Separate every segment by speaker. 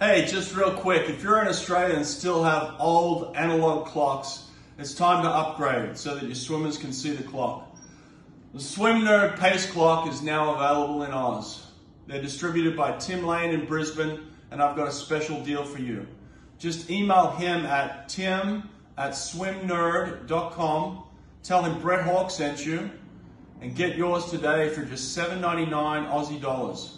Speaker 1: Hey, just real quick, if you're in Australia and still have old analog clocks, it's time to upgrade so that your swimmers can see the clock. The Swim Nerd Pace Clock is now available in Oz. They're distributed by Tim Lane in Brisbane, and I've got a special deal for you. Just email him at tim at swimnerd.com, tell him Brett Hawke sent you, and get yours today for just $7.99 Aussie dollars.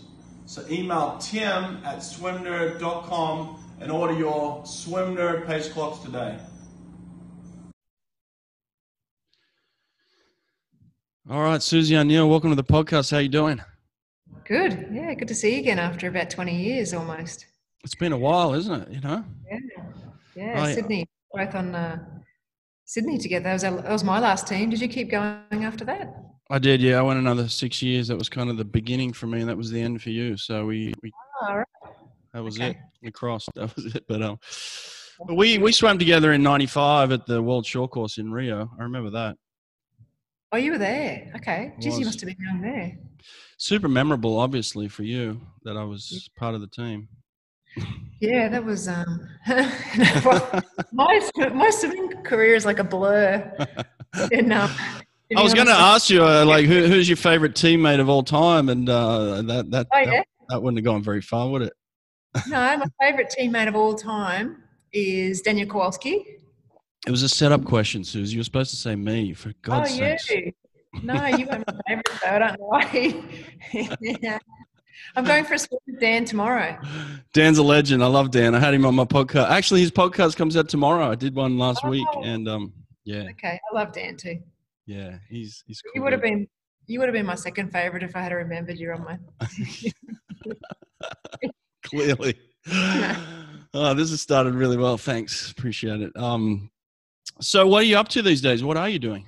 Speaker 1: So email tim at swimnerd.com and order your Swim Nerd Pace Clocks today.
Speaker 2: All right, Susie O'Neill, welcome to the podcast. How you doing?
Speaker 3: Good. Yeah, good to see you again after about 20 years almost.
Speaker 2: It's been a while, isn't it? You know?
Speaker 3: Yeah. Yeah, I, Sydney, both on uh, Sydney together. That was, that was my last team. Did you keep going after that?
Speaker 2: I did, yeah. I went another six years. That was kind of the beginning for me, and that was the end for you. So we, we
Speaker 3: oh, right.
Speaker 2: that was okay. it. We crossed. That was it. But um, but we we swam together in '95 at the World Short Course in Rio. I remember that.
Speaker 3: Oh, you were there. Okay. Geez, you must have been young there.
Speaker 2: Super memorable, obviously, for you that I was part of the team.
Speaker 3: Yeah, that was um my my swimming career is like a blur. and um,
Speaker 2: I was going to ask you, uh, like, who, who's your favorite teammate of all time, and uh, that that,
Speaker 3: oh, yeah?
Speaker 2: that that wouldn't have gone very far, would it?
Speaker 3: no, my favorite teammate of all time is Daniel Kowalski.
Speaker 2: It was a setup question, Susie. You were supposed to say me, for God's sake.
Speaker 3: oh,
Speaker 2: sake.
Speaker 3: No, you weren't my favorite, so I don't know why. yeah. I'm going for a swim with Dan tomorrow.
Speaker 2: Dan's a legend. I love Dan. I had him on my podcast. Actually, his podcast comes out tomorrow. I did one last oh. week, and um, yeah.
Speaker 3: Okay, I love Dan too.
Speaker 2: Yeah, he's he's.
Speaker 3: Cool. You would have been you would have been my second favorite if I had remembered you on my.
Speaker 2: Clearly. oh, this has started really well. Thanks, appreciate it. Um, so what are you up to these days? What are you doing?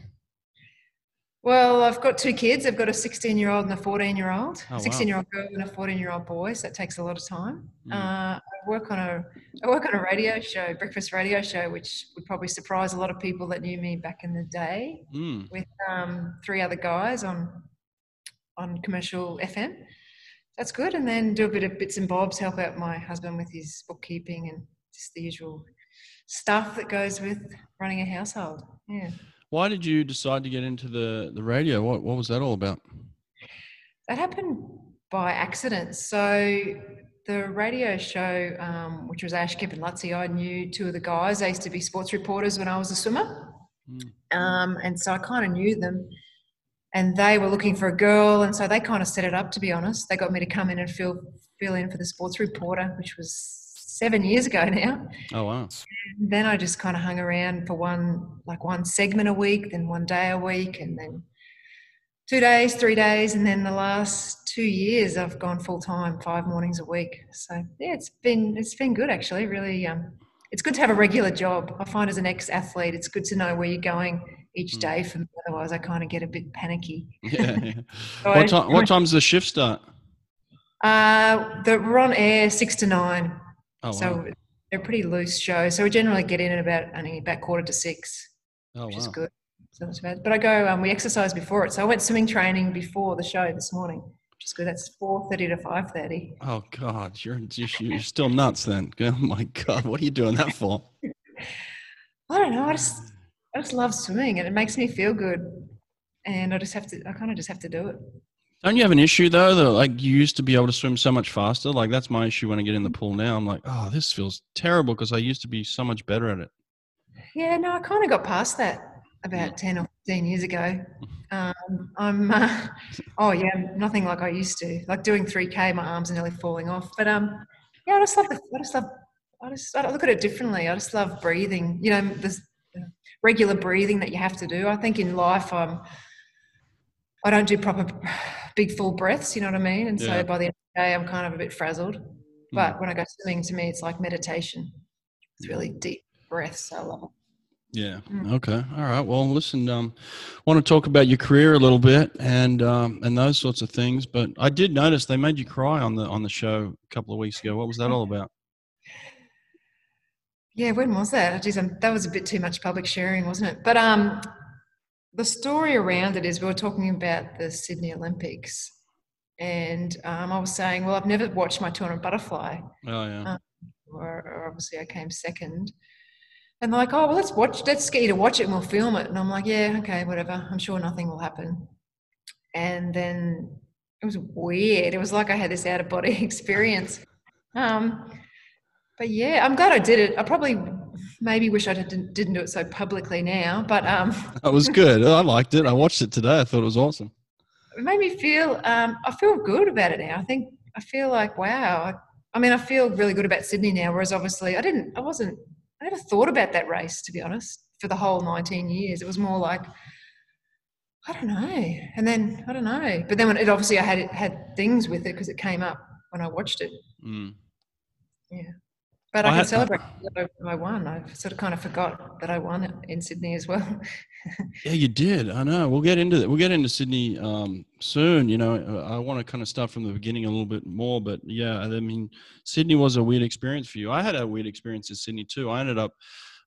Speaker 3: Well, I've got two kids. I've got a 16 year old and a 14 year old. Oh, 16 year old girl and a 14 year old boy. So that takes a lot of time. Mm. Uh, I work on a I work on a radio show, breakfast radio show, which would probably surprise a lot of people that knew me back in the day.
Speaker 2: Mm.
Speaker 3: With um, three other guys on on commercial FM. That's good. And then do a bit of bits and bobs, help out my husband with his bookkeeping and just the usual stuff that goes with running a household. Yeah.
Speaker 2: Why did you decide to get into the, the radio? What, what was that all about?
Speaker 3: That happened by accident. So the radio show, um, which was Ash Kip and Luttsy, I knew two of the guys. They used to be sports reporters when I was a swimmer. Mm. Um, and so I kind of knew them. And they were looking for a girl. And so they kind of set it up, to be honest. They got me to come in and fill, fill in for the sports reporter, which was seven years ago now.
Speaker 2: Oh wow!
Speaker 3: And then I just kind of hung around for one like one segment a week, then one day a week, and then two days, three days, and then the last two years I've gone full time, five mornings a week. So yeah, it's been it's been good actually. Really, um, it's good to have a regular job. I find as an ex athlete, it's good to know where you're going each hmm. day. For me, otherwise I kind of get a bit panicky.
Speaker 2: Yeah. yeah. so what time? What time's the shift start?
Speaker 3: Uh, the, we're on air six to nine. Oh, so wow. they're pretty loose show. So we generally get in at about only about quarter to six, oh, which wow. is good. So not bad. But I go. Um, we exercise before it. So I went swimming training before the show this morning, which is good. That's four thirty to five thirty.
Speaker 2: Oh God, you're you're still nuts then. Oh my God, what are you doing that for?
Speaker 3: I don't know. I just I just love swimming, and it makes me feel good. And I just have to. I kind of just have to do it.
Speaker 2: Don't you have an issue though that like you used to be able to swim so much faster? Like that's my issue when I get in the pool now. I'm like, oh, this feels terrible because I used to be so much better at it.
Speaker 3: Yeah, no, I kind of got past that about ten or fifteen years ago. Um, I'm, uh, oh yeah, nothing like I used to. Like doing three k, my arms are nearly falling off. But um, yeah, I just love the, I just love, I just I look at it differently. I just love breathing. You know, the regular breathing that you have to do. I think in life, I'm. I don't do proper big full breaths, you know what I mean? And yeah. so by the end of the day, I'm kind of a bit frazzled. Mm. But mm. when I go swimming, to me, it's like meditation. It's really deep breaths. I love it.
Speaker 2: Yeah. Mm. Okay. All right. Well, listen. Um, want to talk about your career a little bit and um, and those sorts of things. But I did notice they made you cry on the on the show a couple of weeks ago. What was that all about?
Speaker 3: Yeah. When was that? Geez, um, that was a bit too much public sharing, wasn't it? But um, the story around it is we were talking about the Sydney Olympics, and um, I was saying, well, I've never watched my 200 butterfly.
Speaker 2: Oh yeah. Um,
Speaker 3: or, or obviously I came second. And they're like, oh, well, let's watch, let's get you to watch it and we'll film it. And I'm like, yeah, okay, whatever. I'm sure nothing will happen. And then it was weird. It was like I had this out of body experience. Um, but yeah, I'm glad I did it. I probably maybe wish I didn't, didn't do it so publicly now, but um,
Speaker 2: That was good. I liked it. I watched it today. I thought it was awesome.
Speaker 3: it made me feel um, I feel good about it now. I think I feel like wow. I, I mean, I feel really good about Sydney now. Whereas obviously, I didn't. I wasn't. I never thought about that race to be honest. For the whole 19 years, it was more like I don't know. And then I don't know. But then when it obviously I had it had things with it because it came up when I watched it.
Speaker 2: Mm.
Speaker 3: But
Speaker 2: I
Speaker 3: I, can celebrate that I I won. I sort of kind of forgot that I won in Sydney as well.
Speaker 2: Yeah, you did. I know. We'll get into that. We'll get into Sydney um, soon. You know, uh, I want to kind of start from the beginning a little bit more, but yeah, I mean, Sydney was a weird experience for you. I had a weird experience in Sydney too. I ended up,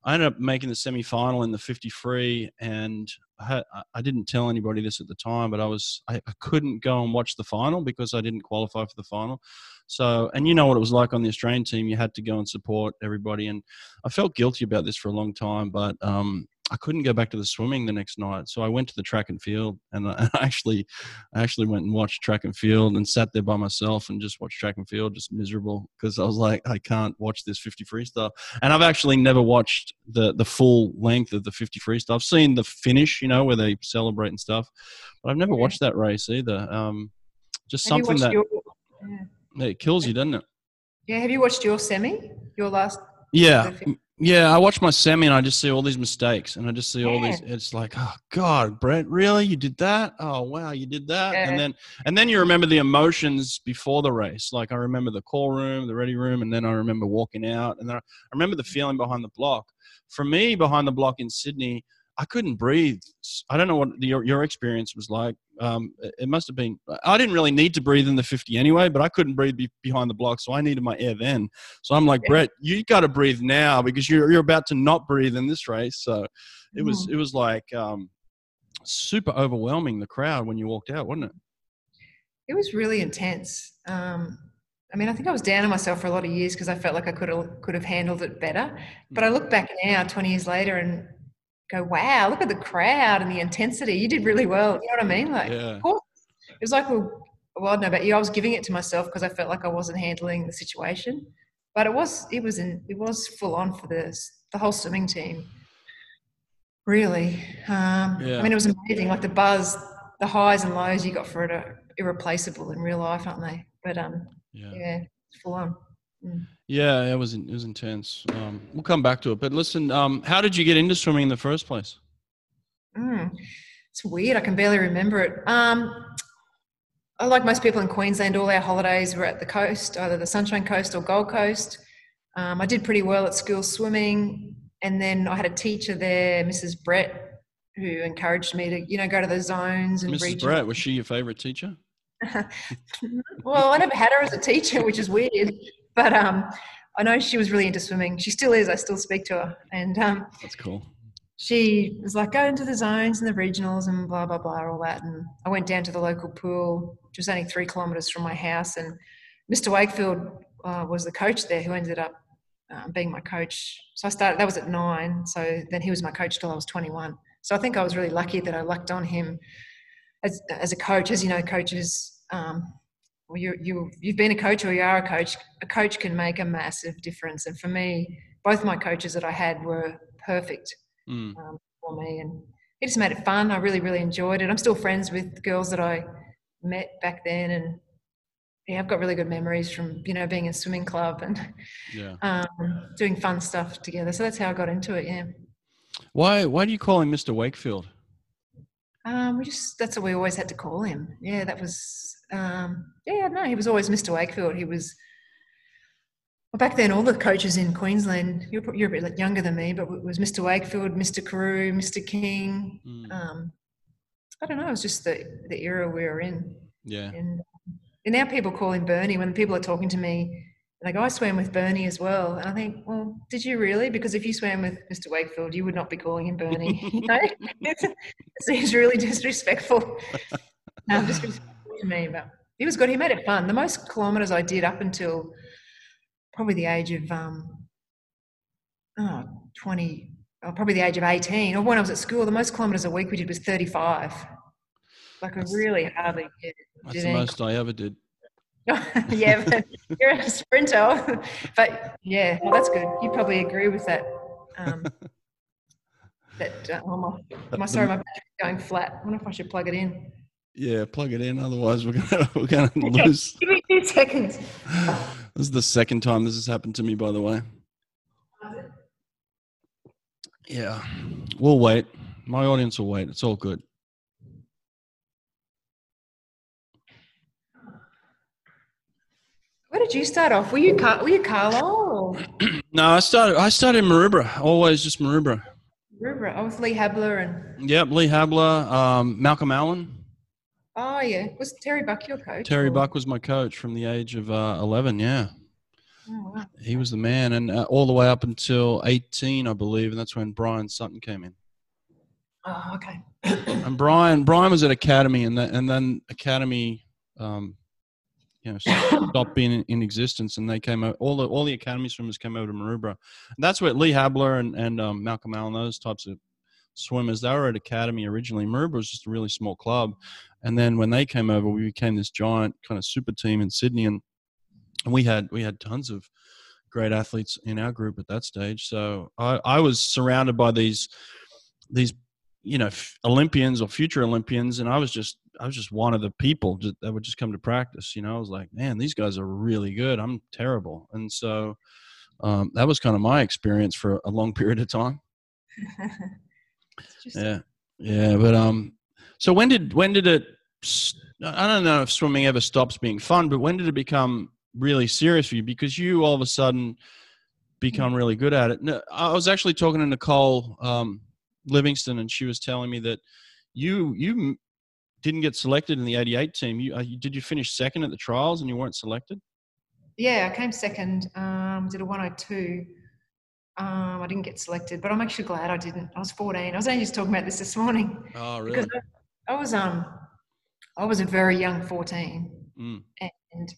Speaker 2: I ended up making the semi final in the 50 free, and I, had, I- I didn't tell anybody this at the time, but I was, I, I couldn't go and watch the final because I didn't qualify for the final. So, and you know what it was like on the Australian team. You had to go and support everybody, and I felt guilty about this for a long time, but um, I couldn't go back to the swimming the next night, so I went to the track and field, and I actually, I actually went and watched track and field and sat there by myself and just watched track and field, just miserable because I was like, I can't watch this 50 free stuff, and I've actually never watched the the full length of the 50 free stuff. I've seen the finish, you know, where they celebrate and stuff, but I've never watched that race either. Um, just
Speaker 3: Have
Speaker 2: something that
Speaker 3: your, yeah.
Speaker 2: It kills you, doesn't it?
Speaker 3: yeah, have you watched your semi? Your last
Speaker 2: Yeah, yeah. I watch my semi and I just see all these mistakes, and I just see all these. It's like, oh God, Brett, really? You did that? Oh wow, you did that?
Speaker 3: Yeah.
Speaker 2: And then, and then you remember the emotions before the race. Like I remember the call room, the ready room, and then I remember walking out, and I remember the feeling behind the block. For me, behind the block in Sydney, I couldn't breathe. I don't know what the, your your experience was like. Um, it must have been. I didn't really need to breathe in the 50 anyway, but I couldn't breathe be, behind the block, so I needed my air then. So I'm like,
Speaker 3: Yeah.
Speaker 2: Brett, you got to breathe now because you're you're about to not breathe in this race. So it
Speaker 3: Mm.
Speaker 2: was it was like um, super overwhelming the crowd when you walked out, wasn't it?
Speaker 3: it was really intense. Um, I mean, I think I was down on myself for a lot of years because I felt like I could have could have handled it better. But I look back now, 20 years later, and go, "Wow, look at the crowd and the intensity. You did really well." You know what I mean? Like,
Speaker 2: Yeah.
Speaker 3: it was like, well, well, I don't know about you. I was giving it to myself because I felt like I wasn't handling the situation. But it was, it was, in, it was full on for the the whole swimming team. Really, um,
Speaker 2: Yeah.
Speaker 3: I mean, it was amazing. Like the buzz, the highs and lows you got for it are irreplaceable in real life, aren't they? But um,
Speaker 2: Yeah.
Speaker 3: yeah, full on.
Speaker 2: Yeah, it was it was intense. Um, we'll come back to it. But listen, um, how did you get into swimming in the first place?
Speaker 3: Mm, it's weird. I can barely remember it. Um, I like most people in Queensland, all our holidays were at the coast, either the Sunshine Coast or Gold Coast. Um, I did pretty well at school swimming, and then I had a teacher there, Mrs. Brett, who encouraged me to, you know, go to the zones and
Speaker 2: Mrs.
Speaker 3: regional-
Speaker 2: Brett, was she your favorite teacher?
Speaker 3: well, I never had her as a teacher, which is weird. But um, I know she was really into swimming. She still is. I still speak to her, and um,
Speaker 2: That's cool.
Speaker 3: she was like, go into the zones and the regionals and blah, blah, blah, all that. And I went down to the local pool, which was only three kilometres from my house. And Mr. Wakefield uh, was the coach there who ended up um, being my coach. So I started, that was at nine. So then he was my coach till I was 21. So I think I was really lucky that I lucked on him as, as a coach. As you know, coaches, um, well, you, you, you've been a coach or you are a coach, a coach can make a massive difference. And for me, both my coaches that I had were perfect
Speaker 2: Mm.
Speaker 3: um, for me, and it just made it fun. I really, really enjoyed it. I'm still friends with girls that I met back then, and yeah, I've got really good memories from you know being in swimming club and
Speaker 2: Yeah.
Speaker 3: um, doing fun stuff together. So that's how I got into it. Yeah,
Speaker 2: Why why do you call him Mr. Wakefield?
Speaker 3: um, we just that's what we always had to call him. Yeah, that was um, yeah. No, he was always Mr. Wakefield. He was. Well, back then, all the coaches in Queensland, you're, you're a bit younger than me, but it was Mr. Wakefield, Mr. Carew, Mr. King,
Speaker 2: Mm.
Speaker 3: um, I don't know. It was just the the era we were in,
Speaker 2: Yeah.
Speaker 3: and, and now people call him Bernie. When people are talking to me, they go, "I swam with Bernie as well," and I think, "Well, did you really? Because if you swam with Mr. Wakefield, you would not be calling him Bernie." you know, it seems really disrespectful. Um, disrespectful to me, but he was good. He made it fun. The most kilometres I did up until probably the age of um, oh, 20, or probably the age of 18. Or when I was at school, the most kilometres a week we did was 35. Like I really hardly did.
Speaker 2: That's the most I ever did.
Speaker 3: yeah, but you're a sprinter. but yeah, well, that's good. You probably agree with that. Um, that uh, oh my, my sorry, my battery's going flat. I wonder if I should plug it in.
Speaker 2: Yeah, plug it in. Otherwise, we're gonna we're gonna lose.
Speaker 3: Give me two seconds.
Speaker 2: This is the second time this has happened to me, by the way. Yeah, we'll wait. My audience will wait. It's all good.
Speaker 3: Where did you start off? Were you Car- were you Carlo
Speaker 2: No, I started. I started in Maroubra. Always just Maroubra.
Speaker 3: Rubra? I was Lee Habler and
Speaker 2: Yep, Lee Habler, um, Malcolm Allen,
Speaker 3: oh yeah, was Terry Buck your coach?
Speaker 2: Terry
Speaker 3: or-
Speaker 2: Buck was my coach from the age of uh, eleven. Yeah,
Speaker 3: Oh, wow.
Speaker 2: he was the man, and uh, all the way up until eighteen, I believe, and that's when Brian Sutton came in.
Speaker 3: Oh, okay.
Speaker 2: And Brian, Brian was at Academy, and then and then Academy, um, you know, stopped being in, in existence, and they came out. All the all the Academy swimmers came over to Maroubra, and that's where Lee Habler and and um, Malcolm Allen, those types of swimmers, they were at Academy originally. Maroubra was just a really small club, and then when they came over, we became this giant kind of super team in Sydney, and and we had we had tons of great athletes in our group at that stage. So I, I was surrounded by these these you know Olympians or future Olympians, and I was just I was just one of the people that would just come to practice. You know, I was like, man, these guys are really good. I'm terrible, and so um, that was kind of my experience for a long period of time. Yeah, yeah, but um, so when did when did it? I don't know if swimming ever stops being fun, but when did it become really serious for you? Because you all of a sudden become really good at it. No, I was actually talking to Nicole um, Livingstone, and she was telling me that you you didn't get selected in the '88 team. You, uh, you did you finish second at the trials, and you weren't selected?
Speaker 3: Yeah, I came second. Um, did a 102. Um, I didn't get selected, but I'm actually glad I didn't. I was 14. I was only just talking about this this morning
Speaker 2: Oh,
Speaker 3: because I, was um, I was a very young 14,
Speaker 2: Mm.
Speaker 3: and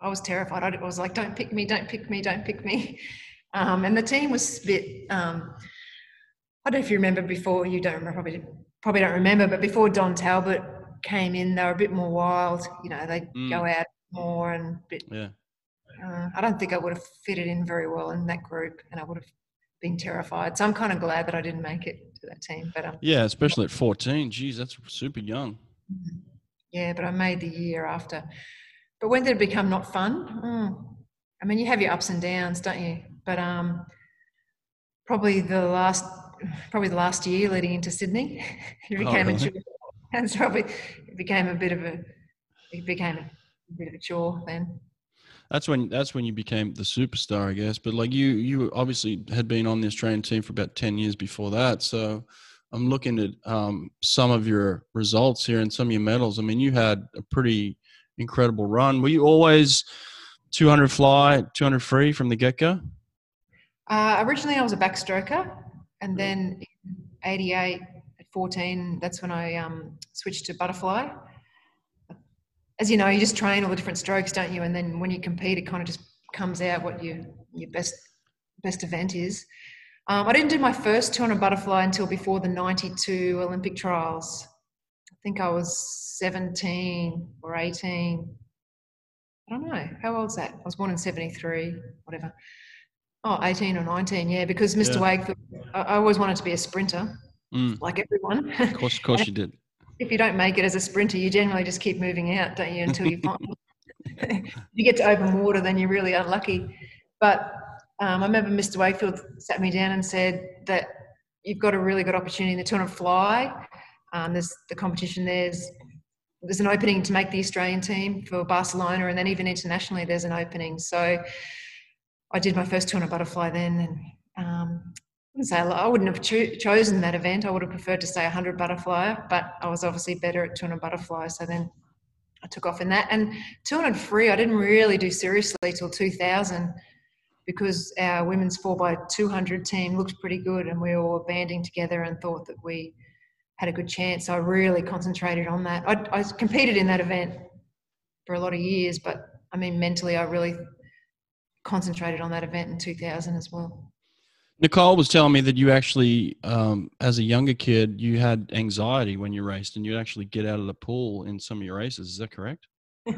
Speaker 3: I was terrified. I, I was like, "Don't pick me! Don't pick me! Don't pick me!" Um, and the team was a bit. Um, I don't know if you remember before. You don't remember, probably probably don't remember, but before Don Talbot came in, they were a bit more wild. You know, they
Speaker 2: Mm.
Speaker 3: go out more and a bit
Speaker 2: Yeah.
Speaker 3: uh, I don't think I would have fitted in very well in that group, and I would have been terrified. So I'm kind of glad that I didn't make it to that team. But um,
Speaker 2: Yeah, especially at 14. Geez, that's super young.
Speaker 3: yeah, but I made the year after. But when did it become not fun? Mm. I mean, you have your ups and downs, don't you? But um, probably the last, probably the last year leading into Sydney, it became
Speaker 2: really?
Speaker 3: a chore. That's probably it became a bit of a, it became a bit of a chore then.
Speaker 2: That's when that's when you became the superstar, I guess. But like you, you obviously had been on the Australian team for about ten years before that. So I'm looking at um, some of your results here and some of your medals. I mean, you had a pretty incredible run. Were you always 200 fly, 200 free from the get go?
Speaker 3: Uh, originally, I was a backstroker, and then in '88 at 14, that's when I um, switched to butterfly. As you know, you just train all the different strokes, don't you? And then when you compete, it kind of just comes out what your your best best event is. Um, I didn't do my first 200 butterfly until before the '92 Olympic trials. I think I was 17 or 18. I don't know. How old's that? I was born in 73, whatever. Oh, 18 or 19, yeah, because Mr.
Speaker 2: Yeah.
Speaker 3: Wakefield, I, I always wanted to be a sprinter,
Speaker 2: Mm,
Speaker 3: like everyone.
Speaker 2: of course, of course, you did.
Speaker 3: If you don't make it as a sprinter, you generally just keep moving out, don't you, until you find you get to open water, then you're really unlucky. But um, I remember Mr. Wakefield sat me down and said that you've got a really good opportunity in the 200 fly. Um, there's the competition. There's there's an opening to make the Australian team for Barcelona, and then even internationally, there's an opening. So I did my first 200 butterfly then, and um, say I wouldn't have cho- chosen that event. I would have preferred to say 100 butterfly, but I was obviously better at 200 butterfly. So then I took off in that. And 200 free, I didn't really do seriously till 2000 because our women's 4x200 team looked pretty good and we all were banding together and thought that we had a good chance. So I really concentrated on that. I, I competed in that event for a lot of years, but I mean, mentally, I really concentrated on that event in 2000 as well.
Speaker 2: Nicole was telling me that you actually, um, as a younger kid, you had anxiety when you raced, and you'd actually get out of the pool in some of your races. Is that correct?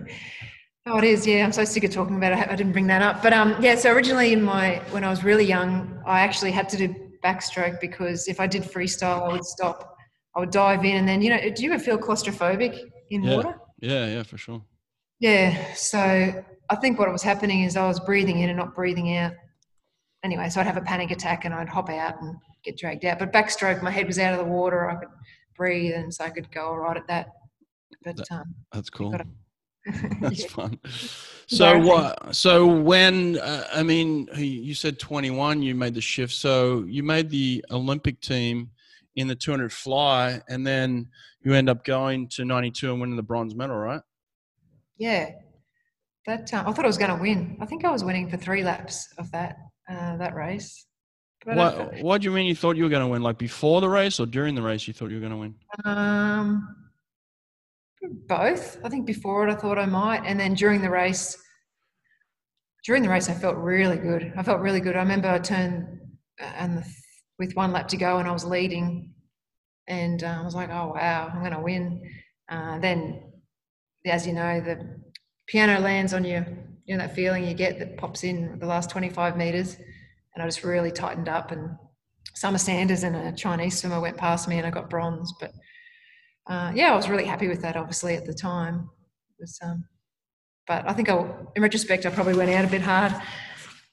Speaker 3: Oh, it is. Yeah, I'm so sick of talking about it. I didn't bring that up, but um, yeah. So originally, in my when I was really young, I actually had to do backstroke because if I did freestyle, I would stop. I would dive in, and then you know, do you ever feel claustrophobic in
Speaker 2: Yeah.
Speaker 3: water?
Speaker 2: Yeah, yeah, for sure.
Speaker 3: Yeah. So I think what was happening is I was breathing in and not breathing out. Anyway, so I'd have a panic attack and I'd hop out and get dragged out. But backstroke, my head was out of the water. I could breathe, and so I could go all right at that. But
Speaker 2: That-
Speaker 3: um,
Speaker 2: That's cool. That's
Speaker 3: yeah.
Speaker 2: fun. So what? So when? Uh, I mean, you- you said 21. You made the shift. So you made the Olympic team in the 200 fly, and then you end up going to 92 and winning the bronze medal, right?
Speaker 3: Yeah, that uh, I thought I was going to win. I think I was winning for three laps of that uh, that race. But I
Speaker 2: What? What do you mean? You thought you were going to win? Like before the race or during the race? You thought you were going to win?
Speaker 3: um, both. I think before it, I thought I might, and then during the race, during the race, I felt really good. I felt really good. I remember I turned uh, and the, with one lap to go, and I was leading, and uh, I was like, "Oh wow, I'm going to win." Uh, then, as you know, the piano lands on you. You know that feeling you get that pops in the last 25 meters, and I just really tightened up. And Summer Sanders and a Chinese swimmer went past me, and I got bronze. But uh, yeah, I was really happy with that. Obviously, at the time, it was. Um, but I think I, in retrospect, I probably went out a bit hard.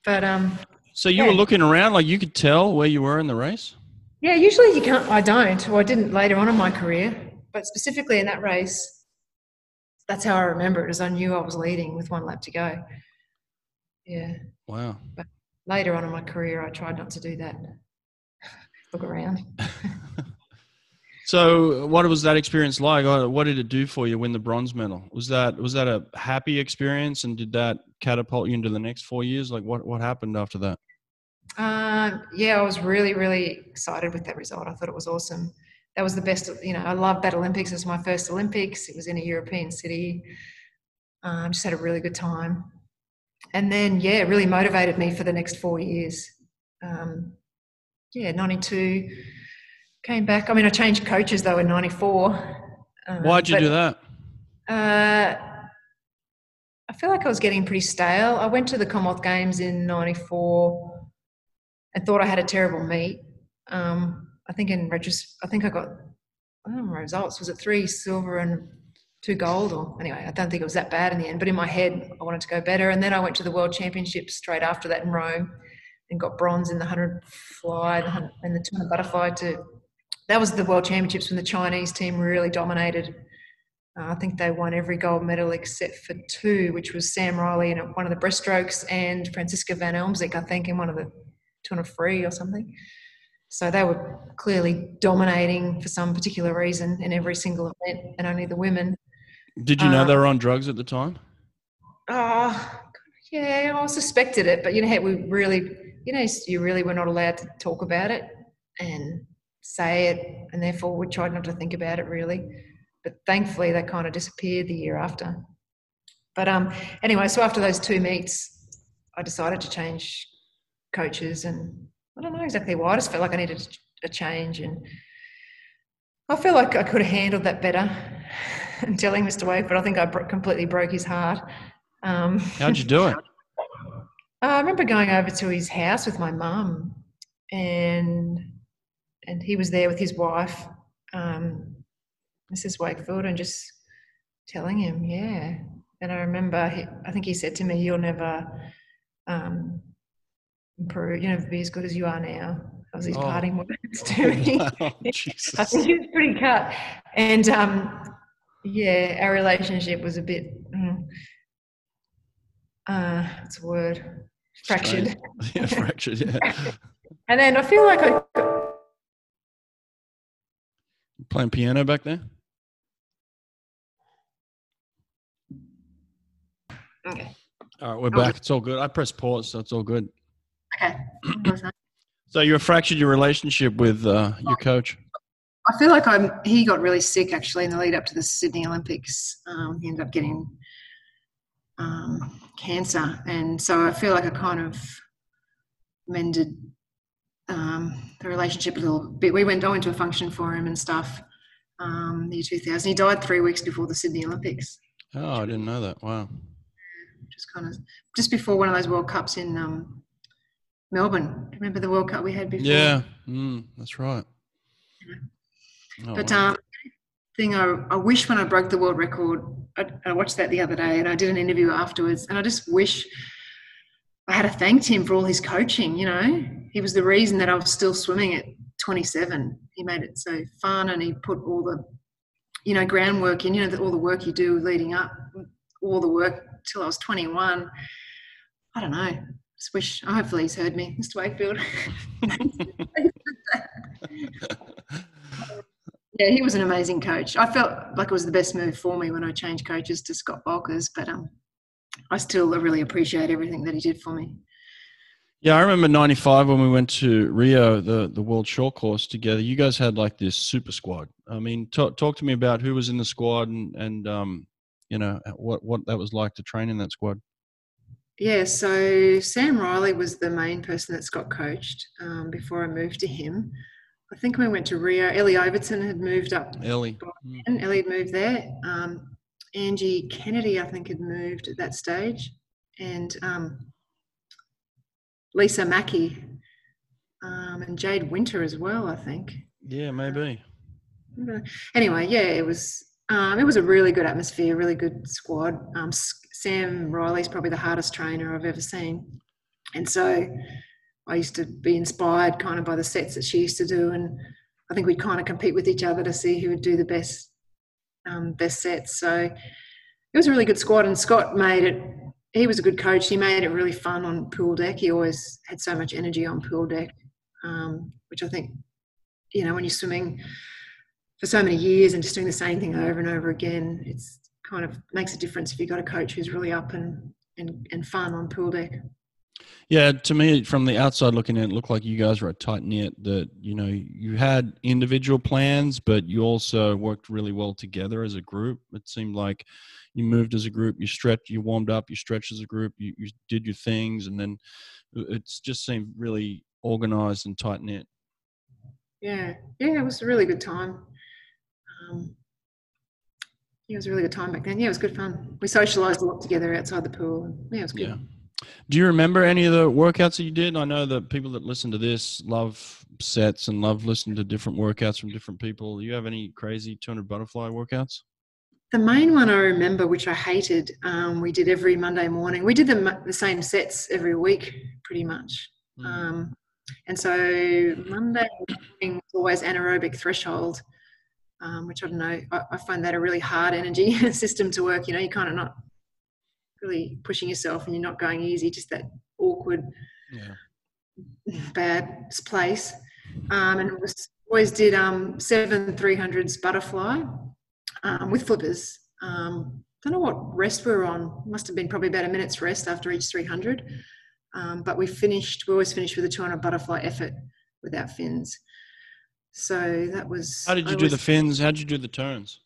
Speaker 3: But um,
Speaker 2: So you
Speaker 3: Yeah.
Speaker 2: were looking around, like you could tell where you were in the race.
Speaker 3: yeah, usually you can't. I don't, or I didn't later on in my career. But specifically in that race, that's how I remember it. As I knew I was leading with one lap to go. Yeah.
Speaker 2: Wow.
Speaker 3: But Later on in my career, I tried not to do that. Look around.
Speaker 2: So, what was that experience like? Uh, What did it do for you win the bronze medal? Was that was that a happy experience, and did that catapult you into the next four years? Like, what what happened after that?
Speaker 3: Um, yeah, I was really, really excited with that result. I thought it was awesome. That was the best. You know, I loved that Olympics. It was my first Olympics. It was in a European city. Um, just had a really good time. And then, yeah, it really motivated me for the next four years. Um, yeah, 92 came back. I mean, I changed coaches though in 94. Um,
Speaker 2: Why'd you
Speaker 3: but-
Speaker 2: do that?
Speaker 3: uh, I feel like I was getting pretty stale. I went to the Commonwealth Games in '94 and thought I had a terrible meet. Um, I think in retrospect, I think I got I don't know results. Was it three silver and two gold? Or anyway, I don't think it was that bad in the end. But in my head, I wanted to go better. And then I went to the World Championships straight after that in Rome and got bronze in the 100 fly the 100 and the 200 butterfly. To that was the World Championships when the Chinese team really dominated. Uh, I think they won every gold medal except for two, which was Sam Riley in one of the breaststrokes and Franziska Van Almsick, I think, in one of the 200 free or something. So they were clearly dominating for some particular reason in every single event, and only the women.
Speaker 2: Did you know
Speaker 3: uh,
Speaker 2: they were on drugs at the time?
Speaker 3: Oh, yeah, I suspected it, but you know, we really, you know, you really were not allowed to talk about it and say it, and therefore we tried not to think about it really. But thankfully, they kind of disappeared the year after. But um, anyway, so after those two meets, I decided to change coaches, and I don't know exactly why. I just felt like I needed a change, and I feel like I could have handled that better. and telling Mr. Wade, but I think I bro- completely broke his heart. Um,
Speaker 2: How'd you do it?
Speaker 3: I remember going over to his house with my mum, and and he was there with his wife, um, Mrs. Wakefield, and just telling him, yeah. And I remember, he, I think he said to me, "You'll never um, improve. you know, be as good as you are now." That was his
Speaker 2: Oh.
Speaker 3: parting words to me.
Speaker 2: Wow,
Speaker 3: I think he was pretty cut, and um, yeah, our relationship was a bit. mm, uh, what's a word? Fractured.
Speaker 2: Strange. yeah, fractured. Yeah.
Speaker 3: And then I feel like I
Speaker 2: Playing piano back there.
Speaker 3: okay.
Speaker 2: All right, we're
Speaker 3: Oh.
Speaker 2: back. It's all good. I pressed pause, so it's all good.
Speaker 3: Okay.
Speaker 2: So you fractured your relationship with uh, your coach.
Speaker 3: I feel like I'm. He got really sick actually in the lead up to the Sydney Olympics. Um, he ended up getting um, cancer, and so I feel like I kind of mended um, the relationship a little bit. We went, I went to a function for him and stuff. Um, the year 2000. He died three weeks before the Sydney Olympics.
Speaker 2: Oh, I didn't know that. Wow.
Speaker 3: Just kind of just before one of those World Cups in um, Melbourne. Remember the World Cup we had before?
Speaker 2: Yeah, mm, that's right.
Speaker 3: Oh, but wow. um, thing I, I wish when I broke the world record, I, I watched that the other day and I did an interview afterwards, and I just wish I had a thanked him for all his coaching. You know, he was the reason that I was still swimming at 27. He made it so fun, and he put all the, you know, groundwork in. You know, all the work you do leading up, all the work till I was 21. I don't know. Just wish. Hopefully, he's heard me, Mr. Wakefield. yeah, he was an amazing coach. I felt like it was the best move for me when I changed coaches to Scott Volkers, but um, I still really appreciate everything that he did for me.
Speaker 2: Yeah, I remember '95 when we went to Rio, the the World Short Course together. You guys had like this super squad. I mean, talk talk to me about who was in the squad and and um, you know what what that was like to train in that squad.
Speaker 3: Yeah, so Sam Riley was the main person that Scott coached um, before I moved to him. I think we went to Rio, Elli Overton had moved up.
Speaker 2: Elli.
Speaker 3: And Elli had moved there. Um, Angie Kennedy, I think, had moved at that stage, and um, Lisa Mackey, um, and Jade Winter as well. I think.
Speaker 2: Yeah, maybe.
Speaker 3: Anyway, yeah, it was. Um, it was a really good atmosphere, really good squad. Um, Sam Riley's probably the hardest trainer I've ever seen, and so I used to be inspired kind of by the sets that she used to do, and I think we'd kind of compete with each other to see who would do the best um, best sets. So it was a really good squad, and Scott made it. He was a good coach. He made it really fun on pool deck. He always had so much energy on pool deck, um, which I think, you know, when you're swimming for so many years and just doing the same thing over and over again, it's kind of makes a difference if you've got a coach who's really up and and, and fun on pool deck.
Speaker 2: Yeah, to me, from the outside looking in, it looked like you guys were a tight knit. That you know you had individual plans, but you also worked really well together as a group. It seemed like you moved as a group, you stretched, you warmed up, you stretched as a group, you, you did your things, and then it just seemed really organized and tight knit.
Speaker 3: Yeah, yeah, it was a really good time. Um, yeah, it was a really good time back then. Yeah, it was good fun. We socialized a lot together outside the pool. Yeah, it was good.
Speaker 2: Yeah. Do you remember any of the workouts that you did? I know that people that listen to this love sets and love listening to different workouts from different people. Do you have any crazy 200 butterfly workouts?
Speaker 3: The main one I remember, which I hated, um, we did every Monday morning. We did the, the same sets every week, pretty much. Mm. Um, and so Monday morning was always anaerobic threshold, um, which I don't know. I, I, find that a really hard energy system to work. You know, you're kind of not really pushing yourself and you're not going easy, just that awkward, yeah. bad place. Um, and was, always did um, seven 300s butterfly um, with flippers. Um, don't know what rest we were on. Must have been probably about a minute's rest after each 300. Um, but we finished, we always finished with a 200 butterfly effort without fins. So that was.
Speaker 2: How did you I do was, the fins? How did you do the turns?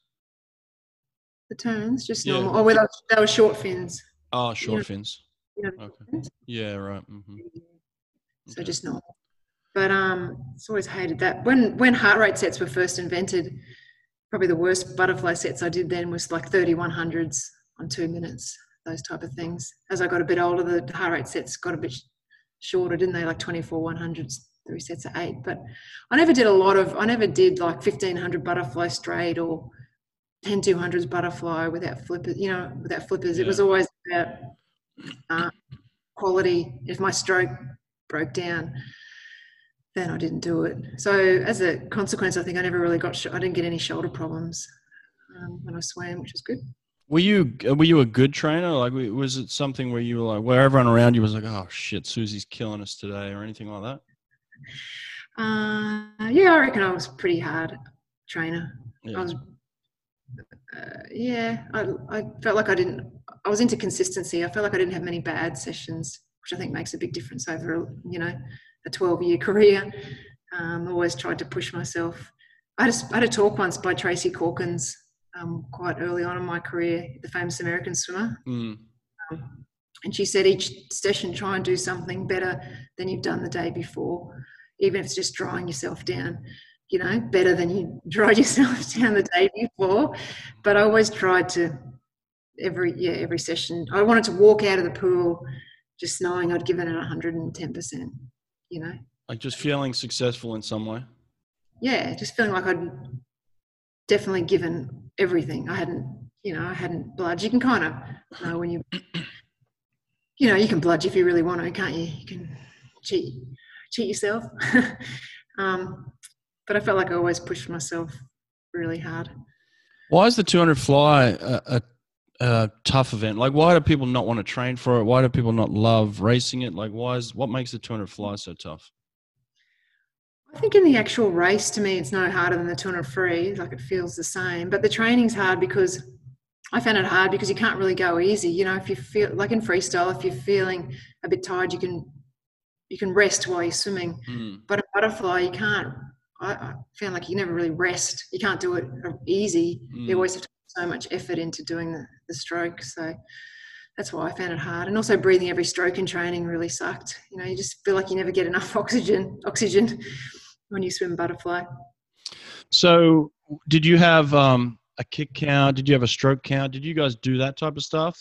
Speaker 3: The turns, just yeah. normal. Oh, well, they were short fins.
Speaker 2: Oh, short you know, fins. You know, okay. Fins? Yeah, right. Mm-hmm.
Speaker 3: So okay. just normal. But um, it's always hated that. When when heart rate sets were first invented, probably the worst butterfly sets I did then was like 3100s on two minutes, those type of things. As I got a bit older, the heart rate sets got a bit shorter, didn't they? Like 24 100s, three sets of eight. But I never did a lot of, I never did like 1500 butterfly straight or 10 200s butterfly without flippers, you know, without flippers. Yeah. It was always about uh, quality. If my stroke broke down, then I didn't do it. So as a consequence, I think I never really got. Sh- I didn't get any shoulder problems um, when I swam, which was good.
Speaker 2: Were you were you a good trainer? Like, was it something where you were like, where everyone around you was like, oh shit, Susie's killing us today, or anything like that?
Speaker 3: Uh, yeah, I reckon I was pretty hard trainer. Yeah. I was, uh, yeah, I, I felt like I didn't. I was into consistency. I felt like I didn't have many bad sessions, which I think makes a big difference over, you know, a 12 year career. Um, always tried to push myself. I, just, I had a talk once by Tracy Caulkins um, quite early on in my career, the famous American swimmer. Mm. Um, and she said each session try and do something better than you've done the day before, even if it's just drying yourself down. You know, better than you dried yourself down the day before. But I always tried to every yeah every session. I wanted to walk out of the pool just knowing I'd given it 110 percent. You know,
Speaker 2: like just feeling successful in some way.
Speaker 3: Yeah, just feeling like I'd definitely given everything. I hadn't, you know, I hadn't bludged. You can kind of know when you, you know, you can bludge if you really want to, can't you? You can cheat, cheat yourself. um, but I felt like I always pushed myself really hard.
Speaker 2: Why is the 200 fly a, a, a, tough event? Like, why do people not want to train for it? Why do people not love racing it? Like, why is what makes the 200 fly so tough?
Speaker 3: I think in the actual race, to me, it's no harder than the 200 free. Like, it feels the same. But the training's hard because I found it hard because you can't really go easy. You know, if you feel like in freestyle, if you're feeling a bit tired, you can you can rest while you're swimming. Mm. But a butterfly, you can't I, I found like you never really rest. You can't do it easy. Mm. You always have to put so much effort into doing the, the stroke. So that's why I found it hard. And also breathing every stroke in training really sucked. You know, you just feel like you never get enough oxygen oxygen when you swim butterfly.
Speaker 2: So did you have um, a kick count? Did you have a stroke count? Did you guys do that type of stuff?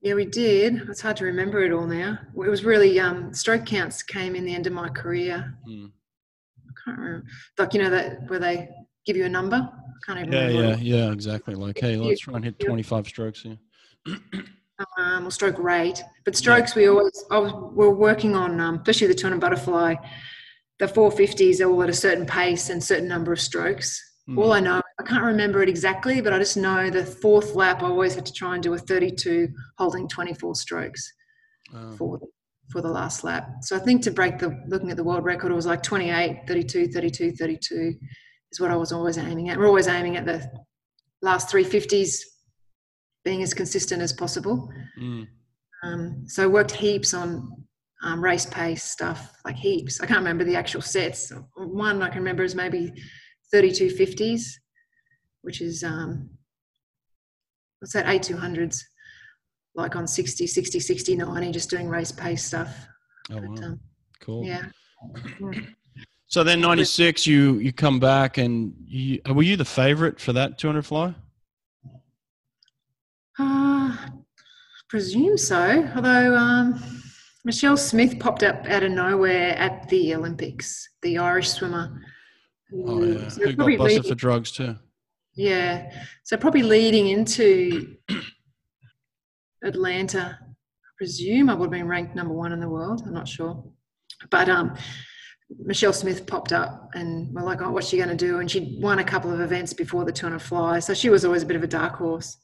Speaker 3: Yeah, we did. It's hard to remember it all now. It was really um, stroke counts came in the end of my career. Hmm can't remember. Like you know that where they give you a number. I can't even.
Speaker 2: Yeah, yeah, yeah. Exactly. Like, hey, let's try and hit twenty-five strokes here.
Speaker 3: um, or stroke rate, but strokes we always I was, we're working on, um, especially the 200 butterfly. The 450s are all at a certain pace and certain number of strokes. Mm. All I know, I can't remember it exactly, but I just know the fourth lap I always had to try and do a 32 holding 24 strokes oh. for for the last lap. So I think to break the looking at the world record, it was like 28, 32, 32, 32 is what I was always aiming at. We're always aiming at the last 350s being as consistent as possible. Mm. Um, so I worked heaps on um, race pace stuff, like heaps. I can't remember the actual sets. One I can remember is maybe 32 50s, which is, um, what's that, A200s like on 60, 60, 60, 90, just doing race pace stuff.
Speaker 2: Oh, wow. But, um, cool.
Speaker 3: Yeah.
Speaker 2: So then 96, you, you come back and you, were you the favorite for that 200 fly?
Speaker 3: Uh, presume so. Although um, Michelle Smith popped up out of nowhere at the Olympics, the Irish swimmer.
Speaker 2: Oh, yeah. So Who got busted leading, for drugs too.
Speaker 3: Yeah. So probably leading into Atlanta. I presume I would have been ranked number one in the world. I'm not sure. But um, Michelle Smith popped up and we're like, oh, what's she going to do? And she'd won a couple of events before the 200 fly. So she was always a bit of a dark horse.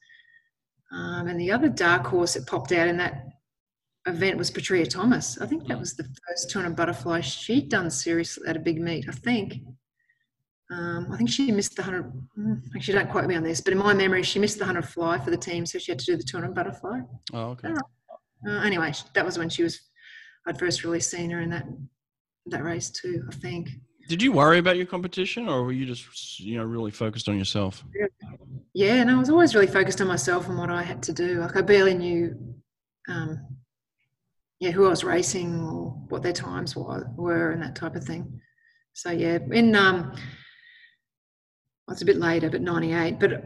Speaker 3: Um, and the other dark horse that popped out in that event was Petria Thomas. I think that was the first 200 butterfly she'd done seriously at a big meet, I think. Um, I think she missed the 100. Mm, actually, don't quote me on this, but in my memory, she missed the 100 fly for the team, so she had to do the 200 butterfly.
Speaker 2: Oh, okay.
Speaker 3: Uh, anyway, that was when she was. I'd first really seen her in that that race too. I think.
Speaker 2: Did you worry about your competition, or were you just you know really focused on yourself?
Speaker 3: Yeah, no, I was always really focused on myself and what I had to do. Like I barely knew, um, yeah, who I was racing or what their times were, were and that type of thing. So yeah, in um, well, it's a bit later, but 98. But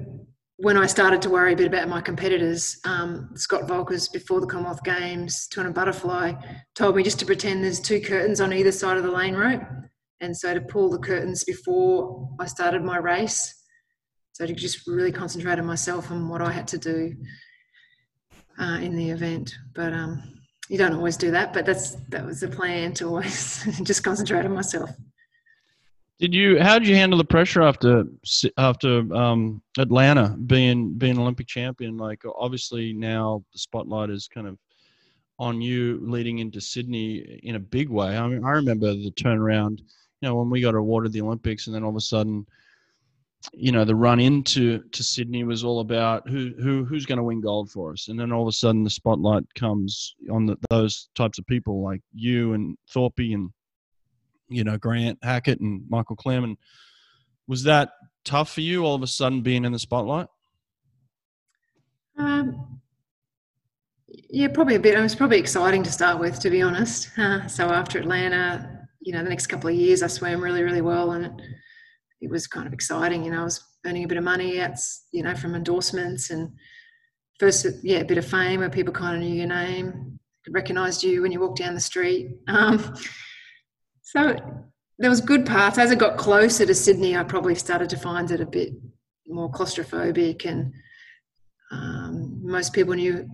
Speaker 3: when I started to worry a bit about my competitors, um, Scott Volkers before the Commonwealth Games, 200 Butterfly, told me just to pretend there's two curtains on either side of the lane rope. And so to pull the curtains before I started my race. So to just really concentrate on myself and what I had to do uh, in the event. But um, you don't always do that, but that's that was the plan to always just concentrate on myself.
Speaker 2: Did you? How did you handle the pressure after after um, Atlanta being being Olympic champion? Like, obviously now the spotlight is kind of on you leading into Sydney in a big way. I mean, I remember the turnaround. You know, when we got awarded the Olympics, and then all of a sudden, you know, the run into to Sydney was all about who who who's going to win gold for us, and then all of a sudden the spotlight comes on the, those types of people like you and Thorpe and you know Grant Hackett and Michael Klim. And was that tough for you all of a sudden being in the spotlight?
Speaker 3: Um, Yeah, probably a bit. It was probably exciting to start with, to be honest. Uh, so after Atlanta, you know, the next couple of years, I swam really, really well, and it, was kind of exciting. You know, I was earning a bit of money, you know, from endorsements and first, yeah, a bit of fame where people kind of knew your name, recognised you when you walked down the street. Um, so there was good parts. As I got closer to Sydney, I probably started to find it a bit more claustrophobic, and um, most people knew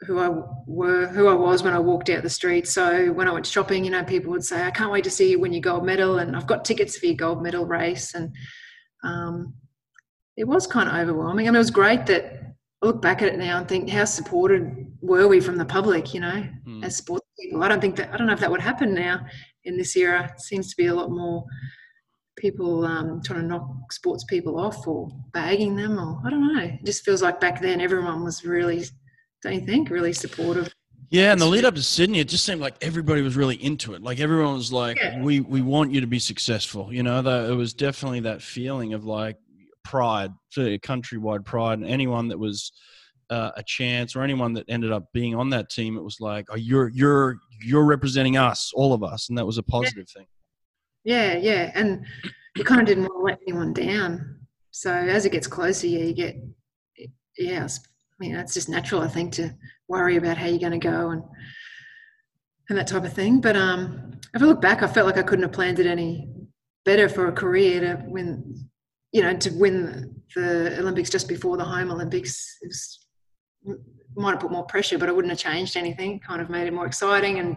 Speaker 3: who I were, who I was when I walked out the street. So when I went shopping, you know, people would say, "I can't wait to see you win your gold medal," and I've got tickets for your gold medal race. And um, it was kind of overwhelming. I mean, it was great that I look back at it now and think, how supported were we from the public? You know, mm. as sports people. I don't think that I don't know if that would happen now in this era. It seems to be a lot more people um, trying to knock sports people off or bagging them, or I don't know. It just feels like back then everyone was really don't you think? Really supportive.
Speaker 2: Yeah, and the lead up to Sydney, it just seemed like everybody was really into it. Like everyone was like, yeah. "We we want you to be successful." You know, that it was definitely that feeling of like pride, countrywide pride, and anyone that was uh, a chance or anyone that ended up being on that team, it was like, "Oh, you're you're you're representing us, all of us," and that was a positive
Speaker 3: yeah.
Speaker 2: thing.
Speaker 3: Yeah, yeah, and you kind of didn't want to let anyone down. So as it gets closer, yeah, you get yeah, I mean, it's just natural, I think, to worry about how you're going to go and and that type of thing. But um, if I look back, I felt like I couldn't have planned it any better for a career to win, you know, to win the Olympics just before the home Olympics. It was, might have put more pressure, but I wouldn't have changed anything. Kind of made it more exciting and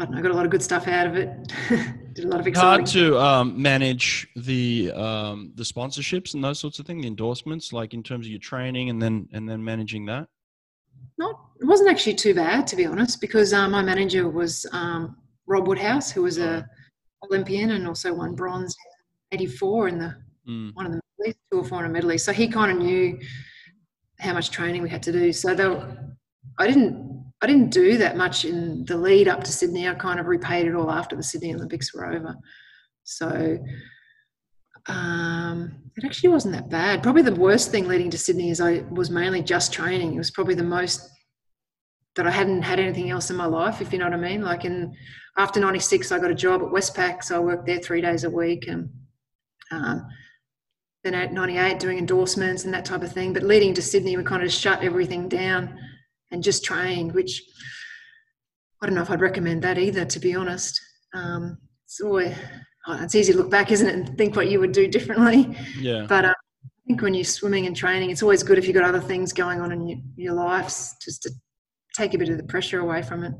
Speaker 3: I don't know, got a lot of good stuff out of it. Did a lot of exciting.
Speaker 2: Hard to um, manage the um, the sponsorships and those sorts of things, the endorsements, like in terms of your training and then and then managing that.
Speaker 3: Not, it wasn't actually too bad to be honest, because um, my manager was um, Rob Woodhouse, who was a Olympian and also won bronze in '84 in the mm. one of the two or four in a medley. So he kind of knew how much training we had to do. So though I didn't I didn't do that much in the lead up to Sydney. I kind of repaid it all after the Sydney Olympics were over. So um, it actually wasn't that bad. Probably the worst thing leading to Sydney is I was mainly just training. It was probably the most that I hadn't had anything else in my life, if you know what I mean. Like in after '96, I got a job at Westpac, so I worked there three days a week, and um, then at '98 doing endorsements and that type of thing. But leading to Sydney, we kind of shut everything down and just trained, which I don't know if I'd recommend that either, to be honest. Um, it's always, oh, it's easy to look back, isn't it, and think what you would do differently.
Speaker 2: Yeah.
Speaker 3: But um, I think when you're swimming and training, it's always good if you've got other things going on in your, your lives just to take a bit of the pressure away from it.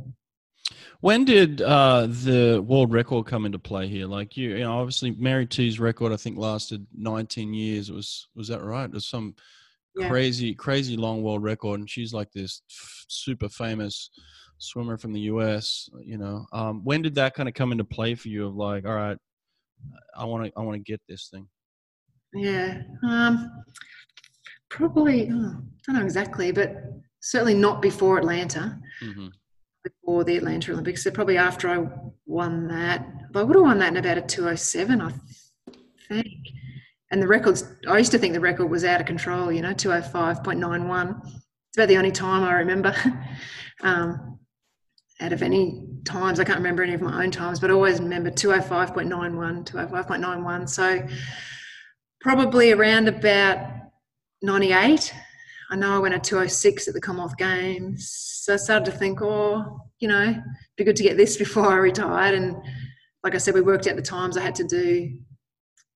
Speaker 2: When did uh, the world record come into play here? Like you, you know, obviously Mary T's record, I think, lasted 19 years. It was was that right? It was some yeah. crazy, crazy long world record, and she's like this f- super famous swimmer from the U.S. You know, um, when did that kind of come into play for you? Of like, all right, I want to, I want to get this thing.
Speaker 3: Yeah, um, probably. Oh, I don't know exactly, but certainly not before Atlanta. Mm-hmm. Before the Atlanta Olympics, so probably after I won that. I would have won that in about a 207, I think. And the records i used to think the record was out of control you know 205.91 it's about the only time i remember um, out of any times. I can't remember any of my own times but i always remember 205.91 205.91 so probably around about 98 i know i went at 206 at the commonwealth games so i started to think oh you know be good to get this before i retired and like i said we worked out the times i had to do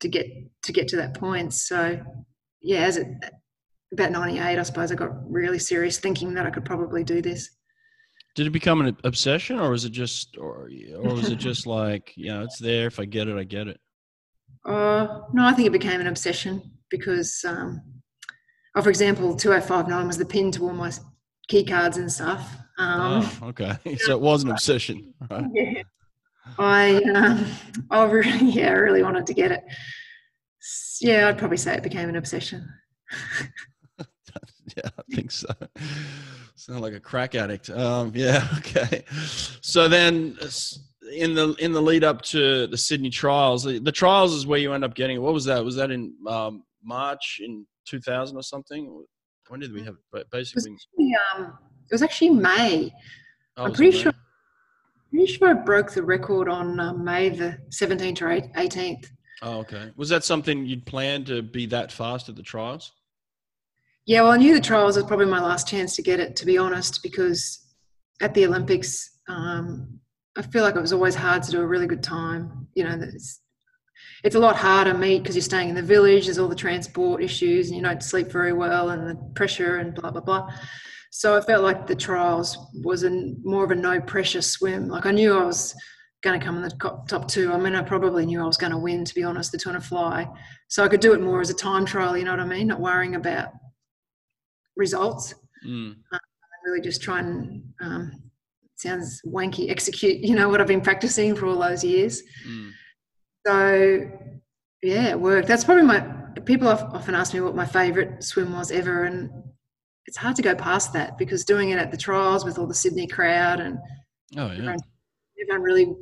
Speaker 3: to get to get to that point. So yeah, as it about 98, I suppose I got really serious thinking that I could probably do this.
Speaker 2: Did it become an obsession or was it just, or, or was it just like, you know, it's there. If I get it, I get it.
Speaker 3: Uh, no, I think it became an obsession because, um, oh, for example, 2059 was the pin to all my key cards and stuff.
Speaker 2: Um, oh, okay. So it was an obsession. Right?
Speaker 3: Yeah. I, um, I really, yeah, I really wanted to get it. Yeah, I'd probably say it became an obsession.
Speaker 2: yeah, I think so. Sound like a crack addict. Um, yeah, okay. So then, in the in the lead up to the Sydney trials, the, the trials is where you end up getting. What was that? Was that in um, March in 2000 or something? When did we have basically?
Speaker 3: It was, um, it was actually May.
Speaker 2: Oh,
Speaker 3: I'm pretty
Speaker 2: May?
Speaker 3: sure. Pretty sure I broke the record on uh, May the 17th or 18th.
Speaker 2: Oh, okay. Was that something you'd planned to be that fast at the trials?
Speaker 3: Yeah, well, I knew the trials was probably my last chance to get it, to be honest, because at the Olympics, um, I feel like it was always hard to do a really good time. You know, it's, it's a lot harder meet because you're staying in the village. There's all the transport issues, and you don't sleep very well, and the pressure, and blah blah blah. So I felt like the trials was a more of a no pressure swim. Like I knew I was going to come in the top, two. I mean, I probably knew I was going to win, to be honest, the Tour of Fly. So I could do it more as a time trial. You know what I mean? Not worrying about results.
Speaker 2: Mm.
Speaker 3: Really just try and um, sounds wanky execute. You know what I've been practicing for all those years.
Speaker 2: Mm.
Speaker 3: So yeah, it worked. That's probably my. People often ask me what my favourite swim was ever, and it's hard to go past that because doing it at the trials with all the Sydney crowd and
Speaker 2: Oh, yeah.
Speaker 3: everyone, everyone really,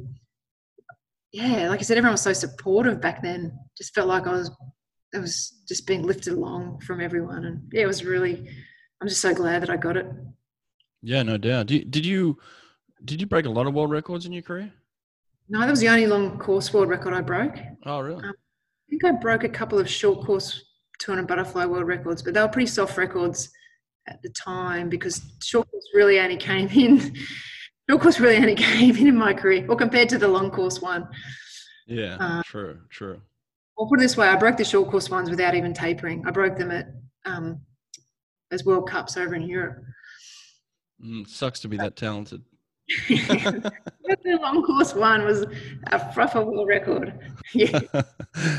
Speaker 3: yeah, like I said, everyone was so supportive back then. Just felt like I was, I was just being lifted along from everyone, and yeah, it was really. I'm just so glad that I got it.
Speaker 2: Yeah, no doubt. Did, did you did you break a lot of world records in your career?
Speaker 3: No, that was the only long course world record I broke.
Speaker 2: Oh, really?
Speaker 3: I think I broke a couple of short course 200 butterfly world records, but they were pretty soft records at the time because short course really only came in. Short course really only came in in my career, or compared to the long course one.
Speaker 2: Yeah,
Speaker 3: uh,
Speaker 2: true, true.
Speaker 3: I'll put it this way: I broke the short course ones without even tapering. I broke them at um, as World Cups over in Europe.
Speaker 2: Mm, sucks to be that talented.
Speaker 3: The long course one was a proper world record. Yeah.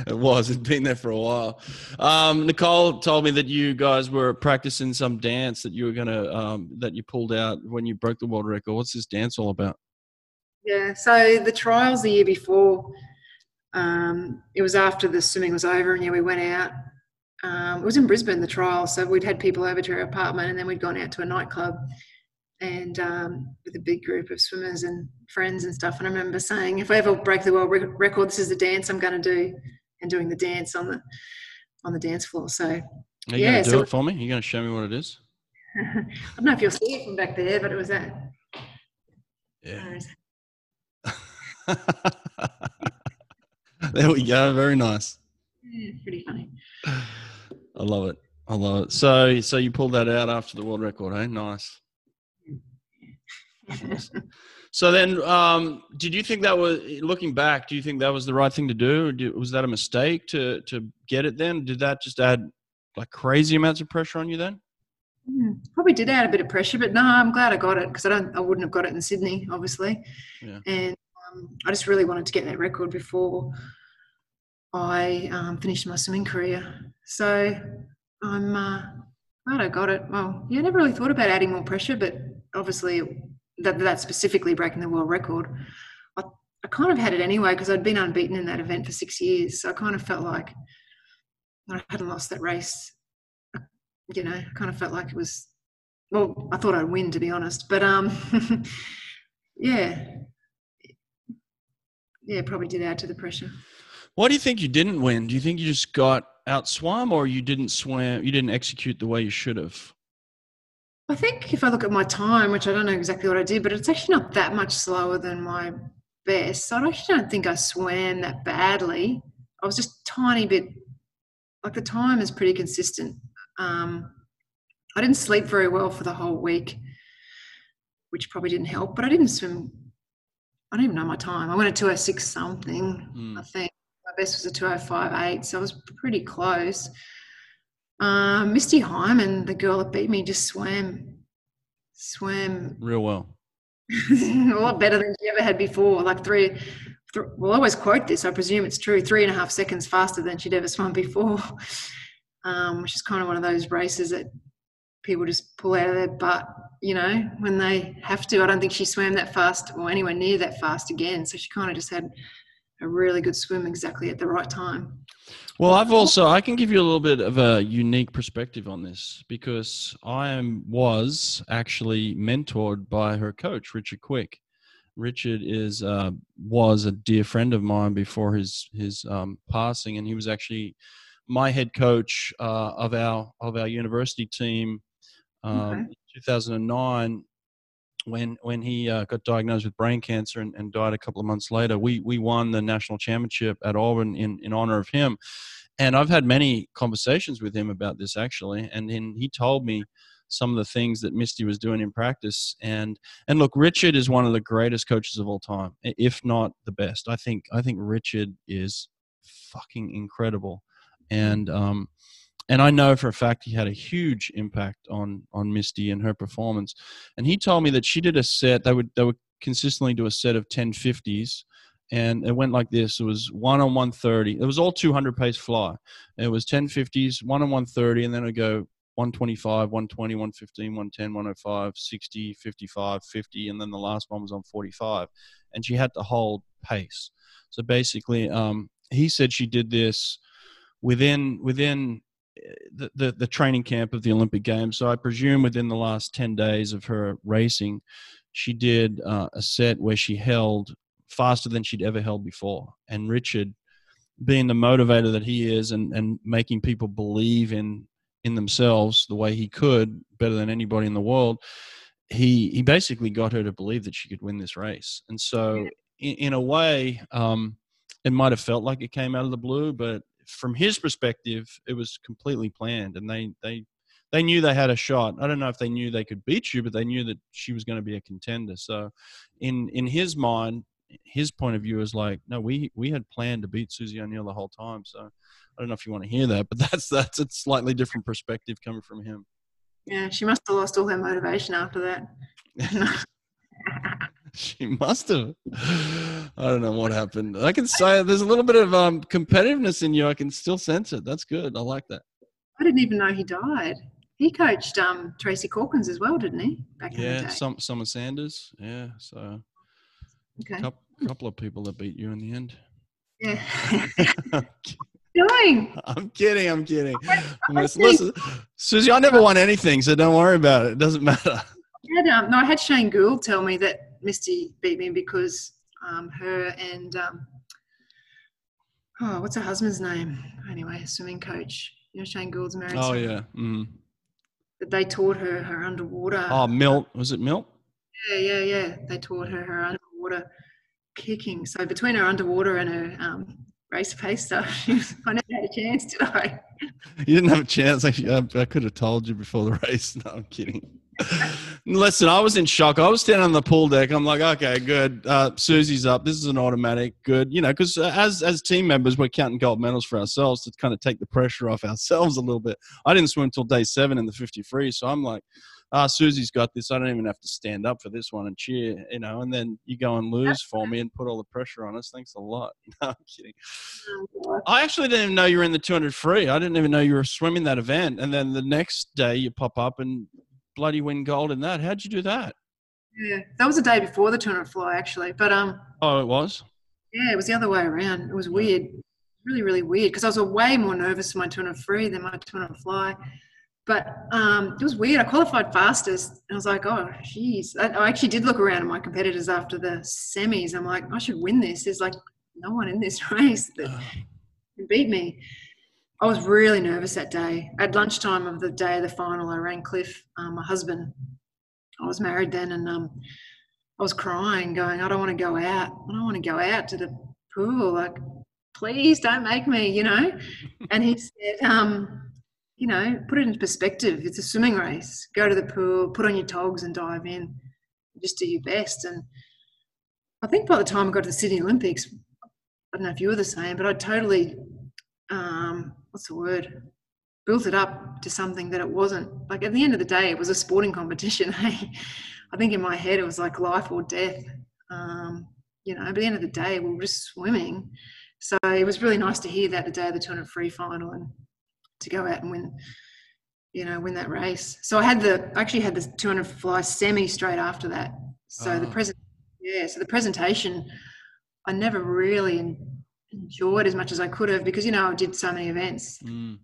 Speaker 2: it was. It'd been there for a while. Um, Nicole told me that you guys were practicing some dance that you were gonna um, that you pulled out when you broke the world record. What's this dance all about?
Speaker 3: Yeah, so the trials the year before, um, it was after the swimming was over, and yeah, we went out. Um, it was in Brisbane, the trial, so we'd had people over to our apartment, and then we'd gone out to a nightclub, and um, with a big group of swimmers and friends and stuff. And I remember saying, if I ever break the world rec- record, this is the dance I'm going to do, and doing the dance on the on the dance floor. So
Speaker 2: Are you
Speaker 3: Yeah,
Speaker 2: gonna do
Speaker 3: so-
Speaker 2: it for me? You gonna show me what it is?
Speaker 3: I don't know if you'll see it from back there, but it was that.
Speaker 2: Yeah. there we go. Very nice.
Speaker 3: Yeah, pretty funny.
Speaker 2: I love it. I love it. So, so you pulled that out after the world record, eh? Nice. So then, um, did you think that was looking back? Do you think that was the right thing to do? Did, was that a mistake to to get it? Then did that just add like crazy amounts of pressure on you? Then
Speaker 3: Hmm, Probably did add a bit of pressure, but no, I'm glad I got it because I don't, I wouldn't have got it in Sydney, obviously.
Speaker 2: Yeah.
Speaker 3: And um, I just really wanted to get that record before I um, finished my swimming career. So I'm uh, glad I got it. Well, yeah, I never really thought about adding more pressure, but obviously that that specifically breaking the world record, I, I kind of had it anyway because I'd been unbeaten in that event for six years. So I kind of felt like I hadn't lost that race you know, I kind of felt like it was. Well, I thought I'd win, to be honest, but um, yeah, yeah, probably did add to the pressure.
Speaker 2: why do you think you didn't win? Do you think you just got outswam or you didn't swim? You didn't execute the way you should have?
Speaker 3: I think if I look at my time, which I don't know exactly what I did, but it's actually not that much slower than my best. So I actually don't think I swam that badly. I was just a tiny bit, like the time is pretty consistent. Um, I didn't sleep very well for the whole week, which probably didn't help, but I didn't swim. I don't even know my time. I went at 206 something,
Speaker 2: Hmm.
Speaker 3: I think. My best was a 205.8, so I was pretty close. Um, Misty Hyman, the girl that beat me, just swam, swam
Speaker 2: Real well.
Speaker 3: a lot better than she ever had before. Like three, th- well, always quote this. I presume it's true. Three and a half seconds faster than she'd ever swum before, um, which is kind of one of those races that people just pull out of their butt. You know, when they have to. I don't think she swam that fast or anywhere near that fast again. So she kind of just had a really good swim exactly at the right time.
Speaker 2: Well, I've also I can give you a little bit of a unique perspective on this because I am was actually mentored by her coach Richard Quick. Richard is uh, was a dear friend of mine before his his um, passing, and he was actually my head coach uh, of our of our university team. Um,
Speaker 3: Okay.
Speaker 2: 2009 when when he uh, got diagnosed with brain cancer and, and, died a couple of months later. We we won the national championship at Auburn in in honor of him, and I've had many conversations with him about this actually, and then he told me some of the things that Misty was doing in practice. And and look, Richard is one of the greatest coaches of all time, if not the best. I think I think Richard is fucking incredible, and um, and I know for a fact he had a huge impact on on Misty and her performance. And he told me that she did a set. They would they would consistently do a set of 1050s and it went like this. It was one on 130 it was all 200 pace fly. It was 1050s one on 130 and then it would go 125 120 115 110 105 60 55 50 and then the last one was on 45 and she had to hold pace. So basically um, he said she did this within within the, the, the training camp of the Olympic Games. So I presume within the last 10 days of her racing, she did uh, a set where she held faster than she'd ever held before. And Richard, being the motivator that he is and, and making people believe in in themselves the way he could, better than anybody in the world, he he basically got her to believe that she could win this race. And so, in, in a way, um, it might have felt like it came out of the blue, but from his perspective, it was completely planned, and they they they knew they had a shot. I don't know if they knew they could beat you, but they knew that she was going to be a contender. So, in in his mind, his point of view is like, no, we we had planned to beat Susie O'Neill the whole time. So, I don't know if you want to hear that, but that's that's a slightly different perspective coming from him.
Speaker 3: Yeah, she must have lost all her motivation after that.
Speaker 2: she must have. I don't know what happened. I can say there's a little bit of um, competitiveness in you. I can still sense it. That's good. I like that.
Speaker 3: I didn't even know he died. He coached um, Tracy Caulkins as well, didn't he?
Speaker 2: Back yeah, in the day. some Summer Sanders. Yeah, so okay. a couple, couple of people that beat you in the end.
Speaker 3: Yeah. doing?
Speaker 2: I'm kidding. I'm kidding. Listen, listen, Susie, I never won anything, so don't worry about it. It doesn't matter.
Speaker 3: I had, um, no, I had Shane Gould tell me that Misty beat me because um, her and um, oh, what's her husband's name? Anyway, swimming coach. You know, Shane Gould's married.
Speaker 2: Oh yeah. Mm.
Speaker 3: That they taught her her underwater.
Speaker 2: Oh, Milt. Was it Milt?
Speaker 3: Yeah, yeah, yeah. They taught her her underwater kicking. So between her underwater and her um, race pace stuff, she was, I never had a chance, did I?
Speaker 2: You didn't have a chance. I, I could have told you before the race. No, I'm kidding. Listen, I was in shock. I was standing on the pool deck. I'm like, okay, good. Uh, Susie's up. This is an automatic. Good. You know, because uh, as as team members, we're counting gold medals for ourselves to kind of take the pressure off ourselves a little bit. I didn't swim until day seven in the 50 free, so I'm like, ah, Susie's got this. I don't even have to stand up for this one and cheer, you know. And then you go and lose for me and put all the pressure on us. Thanks a lot. No, I'm kidding. Oh, I actually didn't even know you were in the 200 free. I didn't even know you were swimming that event. And then the next day you pop up and bloody win gold in that. How'd you do that?
Speaker 3: Yeah, that was the day before the 200 fly, actually. But um.
Speaker 2: Oh, it was.
Speaker 3: Yeah, it was the other way around. It was weird, really, really weird because I was way more nervous for my 200 free than my 200 fly. But um, it was weird. I qualified fastest, and I was like, "Oh, jeez." I, I actually did look around at my competitors after the semis. I'm like, "I should win this." There's like no one in this race that can beat me. I was really nervous that day. At lunchtime of the day of the final, I rang Cliff, um, my husband. I was married then, and um, I was crying, going, "I don't want to go out. I don't want to go out to the pool. Like, please don't make me," you know. and he said, um, "You know, put it into perspective. It's a swimming race. Go to the pool, put on your togs, and dive in. Just do your best." And I think by the time I got to the Sydney Olympics, I don't know if you were the same, but I totally um, what's the word? Built it up to something that it wasn't. Like at the end of the day it was a sporting competition hey? I think in my head it was like life or death um, you know? At the end of the day we were just swimming. So it was really nice to hear that the day of the 200 free final and to go out and win you know win that race. So i had the I actually had the 200 fly semi straight after that. So oh. the present yeah so the presentation i never really enjoyed as much as I could have because you know I did so many events. Mm.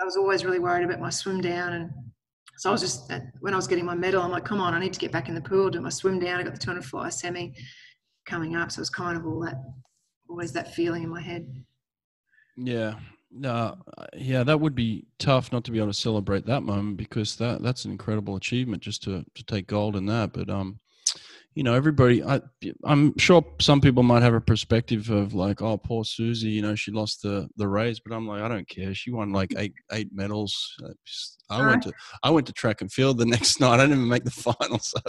Speaker 3: I was always really worried about my swim down, and so I was just when I was getting my medal, I'm like, come on, I need to get back in the pool, do my swim down. I got the 200 fly semi coming up, so it's kind of all that, always that feeling in my head.
Speaker 2: Yeah, Uh, yeah, that would be tough not to be able to celebrate that moment because that that's an incredible achievement just to to take gold in that. But um, you know, everybody, I I'm sure some people might have a perspective of like, oh, poor Susie, you know, she lost the the race, but I'm like, I don't care. She won like eight eight medals. I went to I went to track and field the next night. I didn't even make the final. So.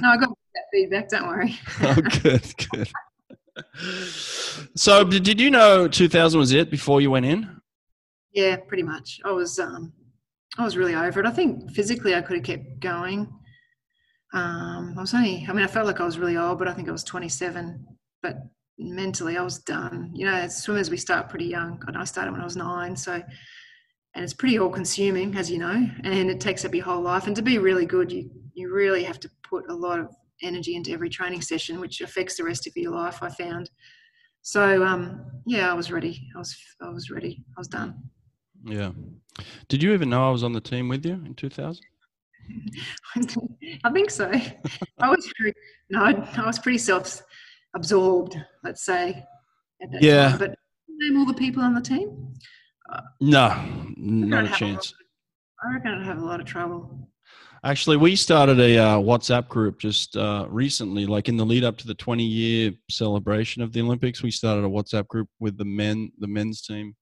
Speaker 3: No, I got that feedback. Don't worry.
Speaker 2: oh, good, good. so did you know 2000 was it before you went in
Speaker 3: yeah pretty much i was um i was really over it i think physically i could have kept going um i was only i mean i felt like i was really old but i think i was 27 but mentally i was done you know as swimmers we start pretty young and i started when i was nine so and it's pretty all consuming as you know and it takes up your whole life and to be really good you you really have to put a lot of energy into every training session, which affects the rest of your life. I found. So um, yeah, I was ready. I was I was ready. I was done.
Speaker 2: Yeah. Did you even know I was on the team with you in 2000?
Speaker 3: I think so. I was no, I was pretty self-absorbed. Let's say.
Speaker 2: yeah.
Speaker 3: Time. But name all the people on the team.
Speaker 2: Uh, no, not a chance.
Speaker 3: I reckon I'd have a lot of trouble.
Speaker 2: Actually, we started a uh, WhatsApp group just uh, recently, like in the lead up to the 20 year celebration of the Olympics. We started a WhatsApp group with the men, the men's team.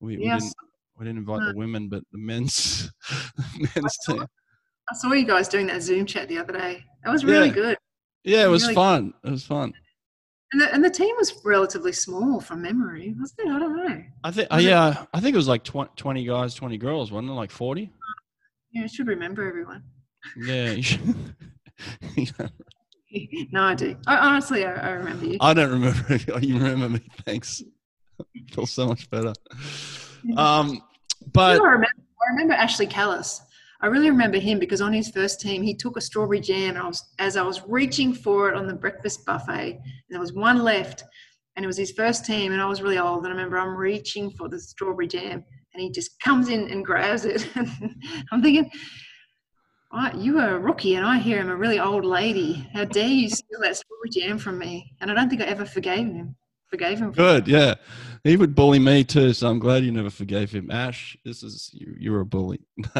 Speaker 2: We, yes. we didn't, we didn't invite the women, but the men's, the men's
Speaker 3: I
Speaker 2: team.
Speaker 3: I saw you guys doing that Zoom chat the other day. That was really
Speaker 2: yeah.
Speaker 3: good.
Speaker 2: Yeah, it was really fun. It was fun.
Speaker 3: And the, and the team was relatively small from memory, wasn't it? I don't know.
Speaker 2: I think, uh, yeah, I think it was like 20, 20 guys, 20 girls, wasn't it? Like 40?
Speaker 3: Yeah, I should remember everyone.
Speaker 2: Yeah.
Speaker 3: no, I do. I, honestly, I, I, remember you.
Speaker 2: I don't remember. You remember me. Thanks. I feel so much better. Um, but
Speaker 3: I, remember, I remember Ashley Callus. I really remember him because on his first team, he took a strawberry jam, and I was as I was reaching for it on the breakfast buffet, there was one left, and it was his first team, and I was really old, and I remember I'm reaching for the strawberry jam, and he just comes in and grabs it. I'm thinking, I, you are a rookie, and I hear I'm a really old lady. How dare you steal that strawberry jam from me? And I don't think I ever forgave him. Forgave him.
Speaker 2: Good, yeah. He would bully me too, so I'm glad you never forgave him. Ash, this is you. You're a bully.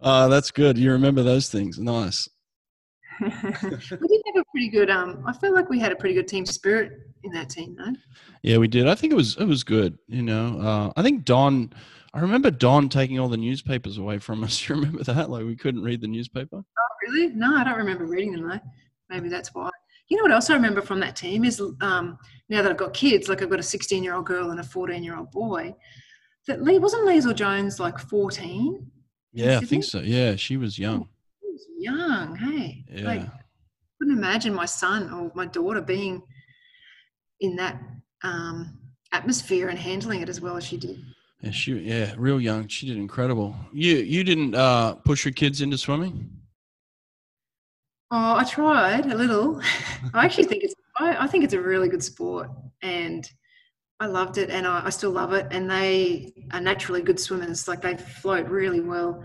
Speaker 2: uh, that's good. You remember those things. Nice.
Speaker 3: we did have a pretty good. Um, I feel like we had a pretty good team spirit in that team, though.
Speaker 2: Yeah, we did. I think it was it was good. You know, uh, I think Don I remember Don taking all the newspapers away from us. You remember that? Like we couldn't read the newspaper.
Speaker 3: Oh, really? No, I don't remember reading them though. Maybe that's why. You know what else I remember from that team is um, now that I've got kids, like I've got a 16 year old girl and a 14 year old boy. That Lee wasn't Leisel Jones like 14?
Speaker 2: Yeah, I think so. Yeah, she was young.
Speaker 3: She was young. Hey,
Speaker 2: yeah.
Speaker 3: Like, I couldn't imagine my son or my daughter being in that um, atmosphere and handling it as well as she did.
Speaker 2: Yeah, she yeah, real young. She did incredible. You you didn't uh, push your kids into swimming?
Speaker 3: Oh, I tried a little. I actually think it's I, I, think it's a really good sport, and I loved it, and I, I, still love it. And they are naturally good swimmers. Like they float really well,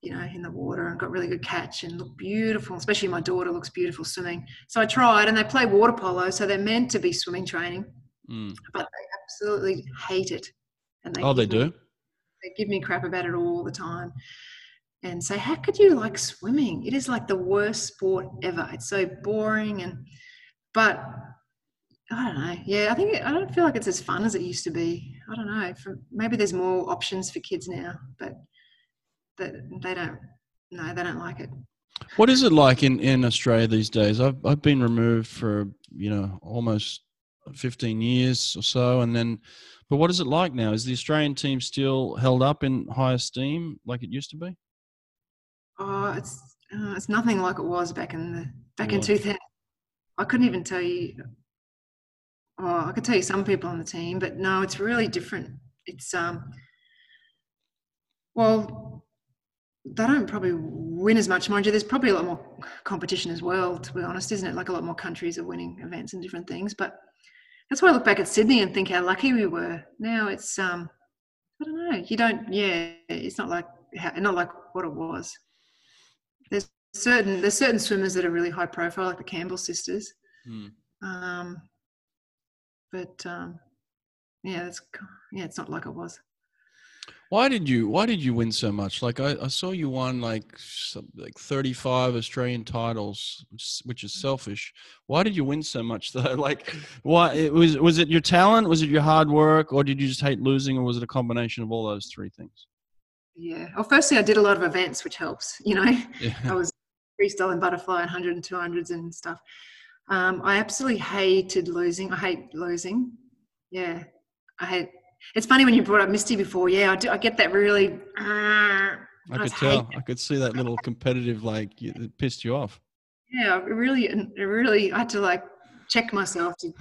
Speaker 3: you know, in the water, and got really good catch and look beautiful. Especially my daughter looks beautiful swimming. So I tried, and they play water polo, so they're meant to be swimming training,
Speaker 2: mm.
Speaker 3: but they absolutely hate it
Speaker 2: and they oh, they do.
Speaker 3: they give me crap about it all the time, and say, "How could you like swimming? It is like the worst sport ever. It's so boring." And but I don't know. Yeah, I think I don't feel like it's as fun as it used to be. I don't know. For, maybe there's more options for kids now, but they, they don't. No, they don't like it.
Speaker 2: What is it like in, in Australia these days? I've I've been removed for you know almost fifteen years or so, and then but what is it like now? Is the Australian team still held up in high esteem like it used to be?
Speaker 3: Oh, it's uh, it's nothing like it was back in the back yeah. in 2000. I couldn't even tell you. Oh, I could tell you some people on the team, but no, it's really different. It's um, well, they don't probably win as much, mind you. There's probably a lot more competition as well, to be honest, isn't it? Like a lot more countries are winning events and different things, but that's why I look back at Sydney and think how lucky we were. Now it's um, I don't know. You don't. Yeah, it's not like not like what it was. There's certain there's certain swimmers that are really high profile, like the Campbell sisters.
Speaker 2: Mm.
Speaker 3: Um, but um, yeah, it's yeah, it's not like it was.
Speaker 2: Why did you Why did you win so much? Like I, I saw you won like like thirty five Australian titles, which is selfish. Why did you win so much though? Like, why it was was it your talent? Was it your hard work, or did you just hate losing, or was it a combination of all those three things?
Speaker 3: Yeah. Well, firstly, I did a lot of events, which helps. You know,
Speaker 2: Yeah.
Speaker 3: I was freestyle and butterfly and 100 and 200s and stuff. Um, I absolutely hated losing. I hate losing. Yeah. I hate. It's funny when you brought up Misty before. Yeah, I, do, I get that really. Uh,
Speaker 2: I
Speaker 3: I
Speaker 2: could tell. I could see that little competitive like it pissed you off.
Speaker 3: yeah, it really, it really, I had to like check myself to.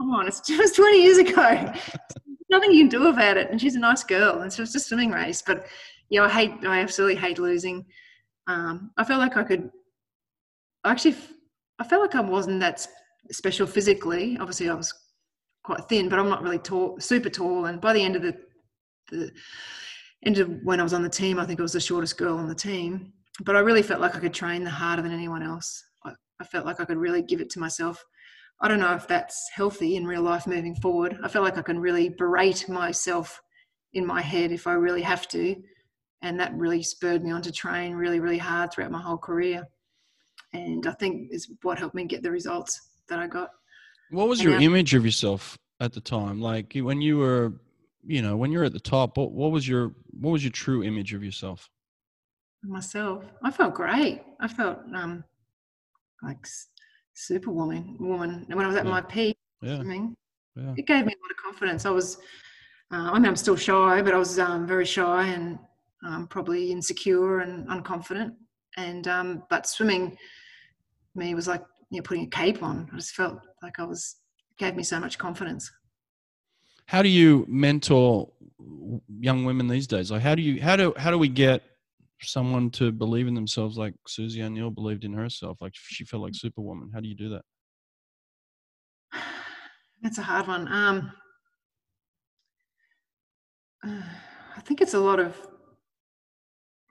Speaker 3: Come on, it's just 20 years ago. Nothing you can do about it. And she's a nice girl, and so it's just a swimming race. But yeah, I hate. I absolutely hate losing. Um, I felt like I could. Actually, f- I felt like I wasn't that special physically. Obviously, I was quite thin, but I'm not really tall, super tall. And by the end of the, the end of when I was on the team, I think I was the shortest girl on the team. But I really felt like I could train the harder than anyone else. I, I felt like I could really give it to myself. I don't know if that's healthy in real life moving forward. I feel like I can really berate myself in my head if I really have to. And that really spurred me on to train really, really hard throughout my whole career. And I think is what helped me get the results that I got.
Speaker 2: What was
Speaker 3: And
Speaker 2: your
Speaker 3: now-
Speaker 2: image of yourself at the time? Like when you were, you know, when you're at the top, what, what was your what was your true image of yourself?
Speaker 3: myself. I felt great. I felt um, like superwoman woman. And when I was at
Speaker 2: Yeah.
Speaker 3: my peak
Speaker 2: Yeah,
Speaker 3: swimming,
Speaker 2: yeah.
Speaker 3: it gave me a lot of confidence. I was, uh, I mean, I'm still shy, but I was um, very shy and um, probably insecure and unconfident. And um, but swimming, me was like you know, putting a cape on. I just felt like I was gave me so much confidence.
Speaker 2: How do you mentor young women these days? Like how do you how do how do we get someone to believe in themselves like Susie O'Neill believed in herself? Like she felt like superwoman. How do you do that?
Speaker 3: That's a hard one. Um, uh, I think it's a lot of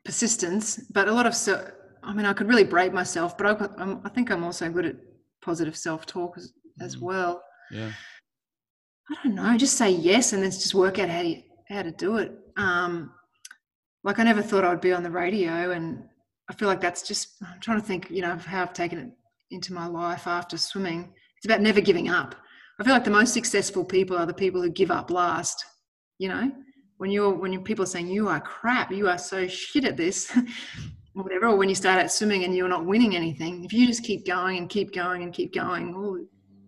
Speaker 3: persistence, but a lot of so. I mean, I could really break myself, but I, I'm, I think I'm also good at positive self-talk as, as
Speaker 2: Mm.
Speaker 3: well.
Speaker 2: Yeah.
Speaker 3: I don't know. Just say yes, and then just work out how you, how to do it. Um, like I never thought I'd be on the radio, and I feel like that's just. I'm trying to think, you know, of how I've taken it into my life after swimming. It's about never giving up. I feel like the most successful people are the people who give up last. You know, when you're when people are saying you are crap, you are so shit at this, or whatever. Or when you start out swimming and you're not winning anything, if you just keep going and keep going and keep going, oh,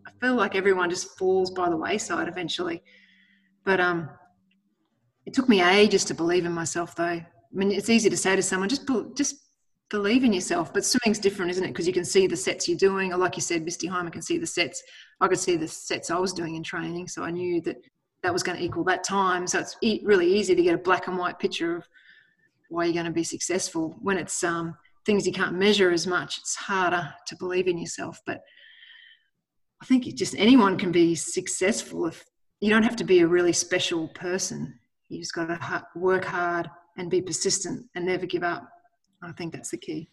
Speaker 3: I feel like everyone just falls by the wayside eventually. But um, it took me ages to believe in myself, though. I mean, it's easy to say to someone, just be- just believe in yourself. But swimming's different, isn't it? Because you can see the sets you're doing, or like you said, Misty Hyman can see the sets. I could see the sets I was doing in training, so I knew that that was going to equal that time. So it's e- really easy to get a black and white picture of why you're going to be successful. When it's um, things you can't measure as much, it's harder to believe in yourself. But I think just anyone can be successful if you don't have to be a really special person. You just got to work hard and be persistent and never give up. I think that's the key.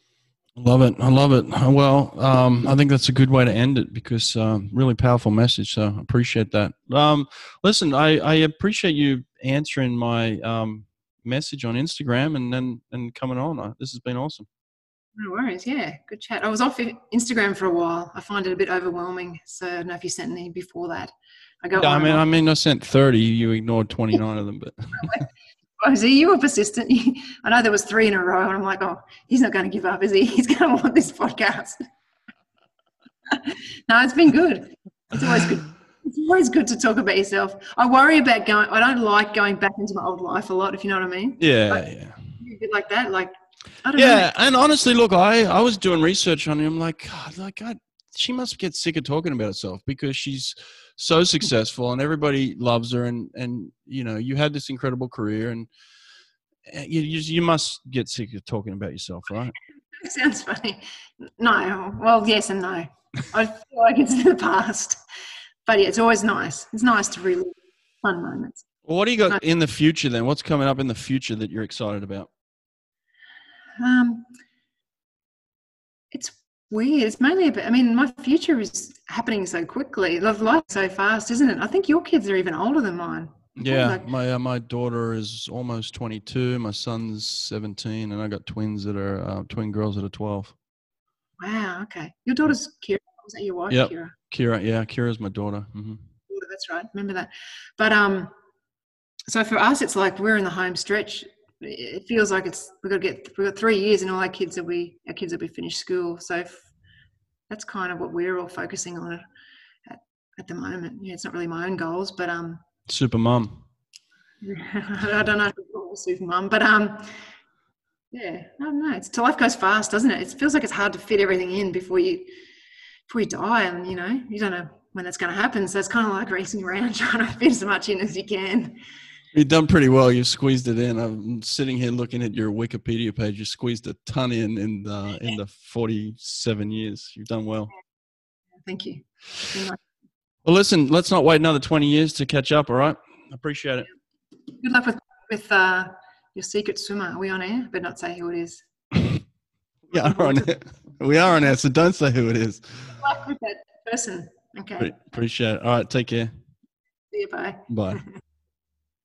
Speaker 2: Love it. I love it. Well, um, I think that's a good way to end it because um, really powerful message. So I appreciate that. Um, listen, I, I appreciate you answering my um, message on Instagram and then and coming on. This has been awesome.
Speaker 3: No worries. Yeah, good chat. I was off Instagram for a while. I find it a bit overwhelming. So I don't know if you sent any before that. I got
Speaker 2: Yeah, I mean, I mean, I sent thirty. You ignored twenty nine of them, but
Speaker 3: Oh, see, you were persistent. I know there was three in a row, and I'm like, oh, he's not going to give up, is he? He's going to want this podcast. no, it's been good. It's always good. It's always good to talk about yourself. I worry about going. I don't like going back into my old life a lot, if you know what I mean.
Speaker 2: yeah,
Speaker 3: But-
Speaker 2: yeah.
Speaker 3: A bit like that, like I don't
Speaker 2: Yeah, and honestly, look, I I was doing research on him. I'm like, God, like God, she must get sick of talking about herself because she's so successful and everybody loves her, and and you know, you had this incredible career, and uh, you you, you must get sick of talking about yourself, right?
Speaker 3: It sounds funny. No, well, yes and no. I feel like it's in the past, but yeah, it's always nice. It's nice to relive fun moments.
Speaker 2: Well, what do you got in the future then? What's coming up in the future that you're excited about?
Speaker 3: Um, it's weird. It's mainly about, I mean, my future is happening so quickly. Love life so fast, isn't it? I think your kids are even older than mine.
Speaker 2: Yeah,
Speaker 3: like-
Speaker 2: my uh, my daughter is almost 22. My son's 17, and I got twins that are uh, twin girls that are 12.
Speaker 3: Wow. Okay. Your daughter's Kira. Was that your wife,
Speaker 2: Yep.
Speaker 3: Kira?
Speaker 2: Kira, yeah, Kira's my daughter. hmm
Speaker 3: daughter, That's right. Remember that. But um, so for us, it's like we're in the home stretch. It feels like it's we've got to get we've got three years, and all our kids will be our kids will be finished school. So f- that's kind of what we're all focusing on at, at the moment. Yeah, it's not really my own goals, but um,
Speaker 2: Super mum.
Speaker 3: I don't know if it's super mum, but um, yeah, I don't know. It's life goes fast, doesn't it? It feels like it's hard to fit everything in before you you die, and you know you don't know when that's going to happen. So it's kind of like racing around trying to fit as much in as you can.
Speaker 2: You've done pretty well. You've squeezed it in. I'm sitting here looking at your Wikipedia page. You squeezed a ton in in the in the 47 years. You've done well.
Speaker 3: Thank you.
Speaker 2: Well, listen, let's not wait another 20 years to catch up. All right. Appreciate it.
Speaker 3: Good luck with with uh, your secret swimmer. Are we on air? But not say who it is.
Speaker 2: Yeah, we're on it. We are on air, so don't say who it is.
Speaker 3: Good luck with that person. Okay.
Speaker 2: Pre- Appreciate it. All right. Take care.
Speaker 3: See you. Bye.
Speaker 2: Bye.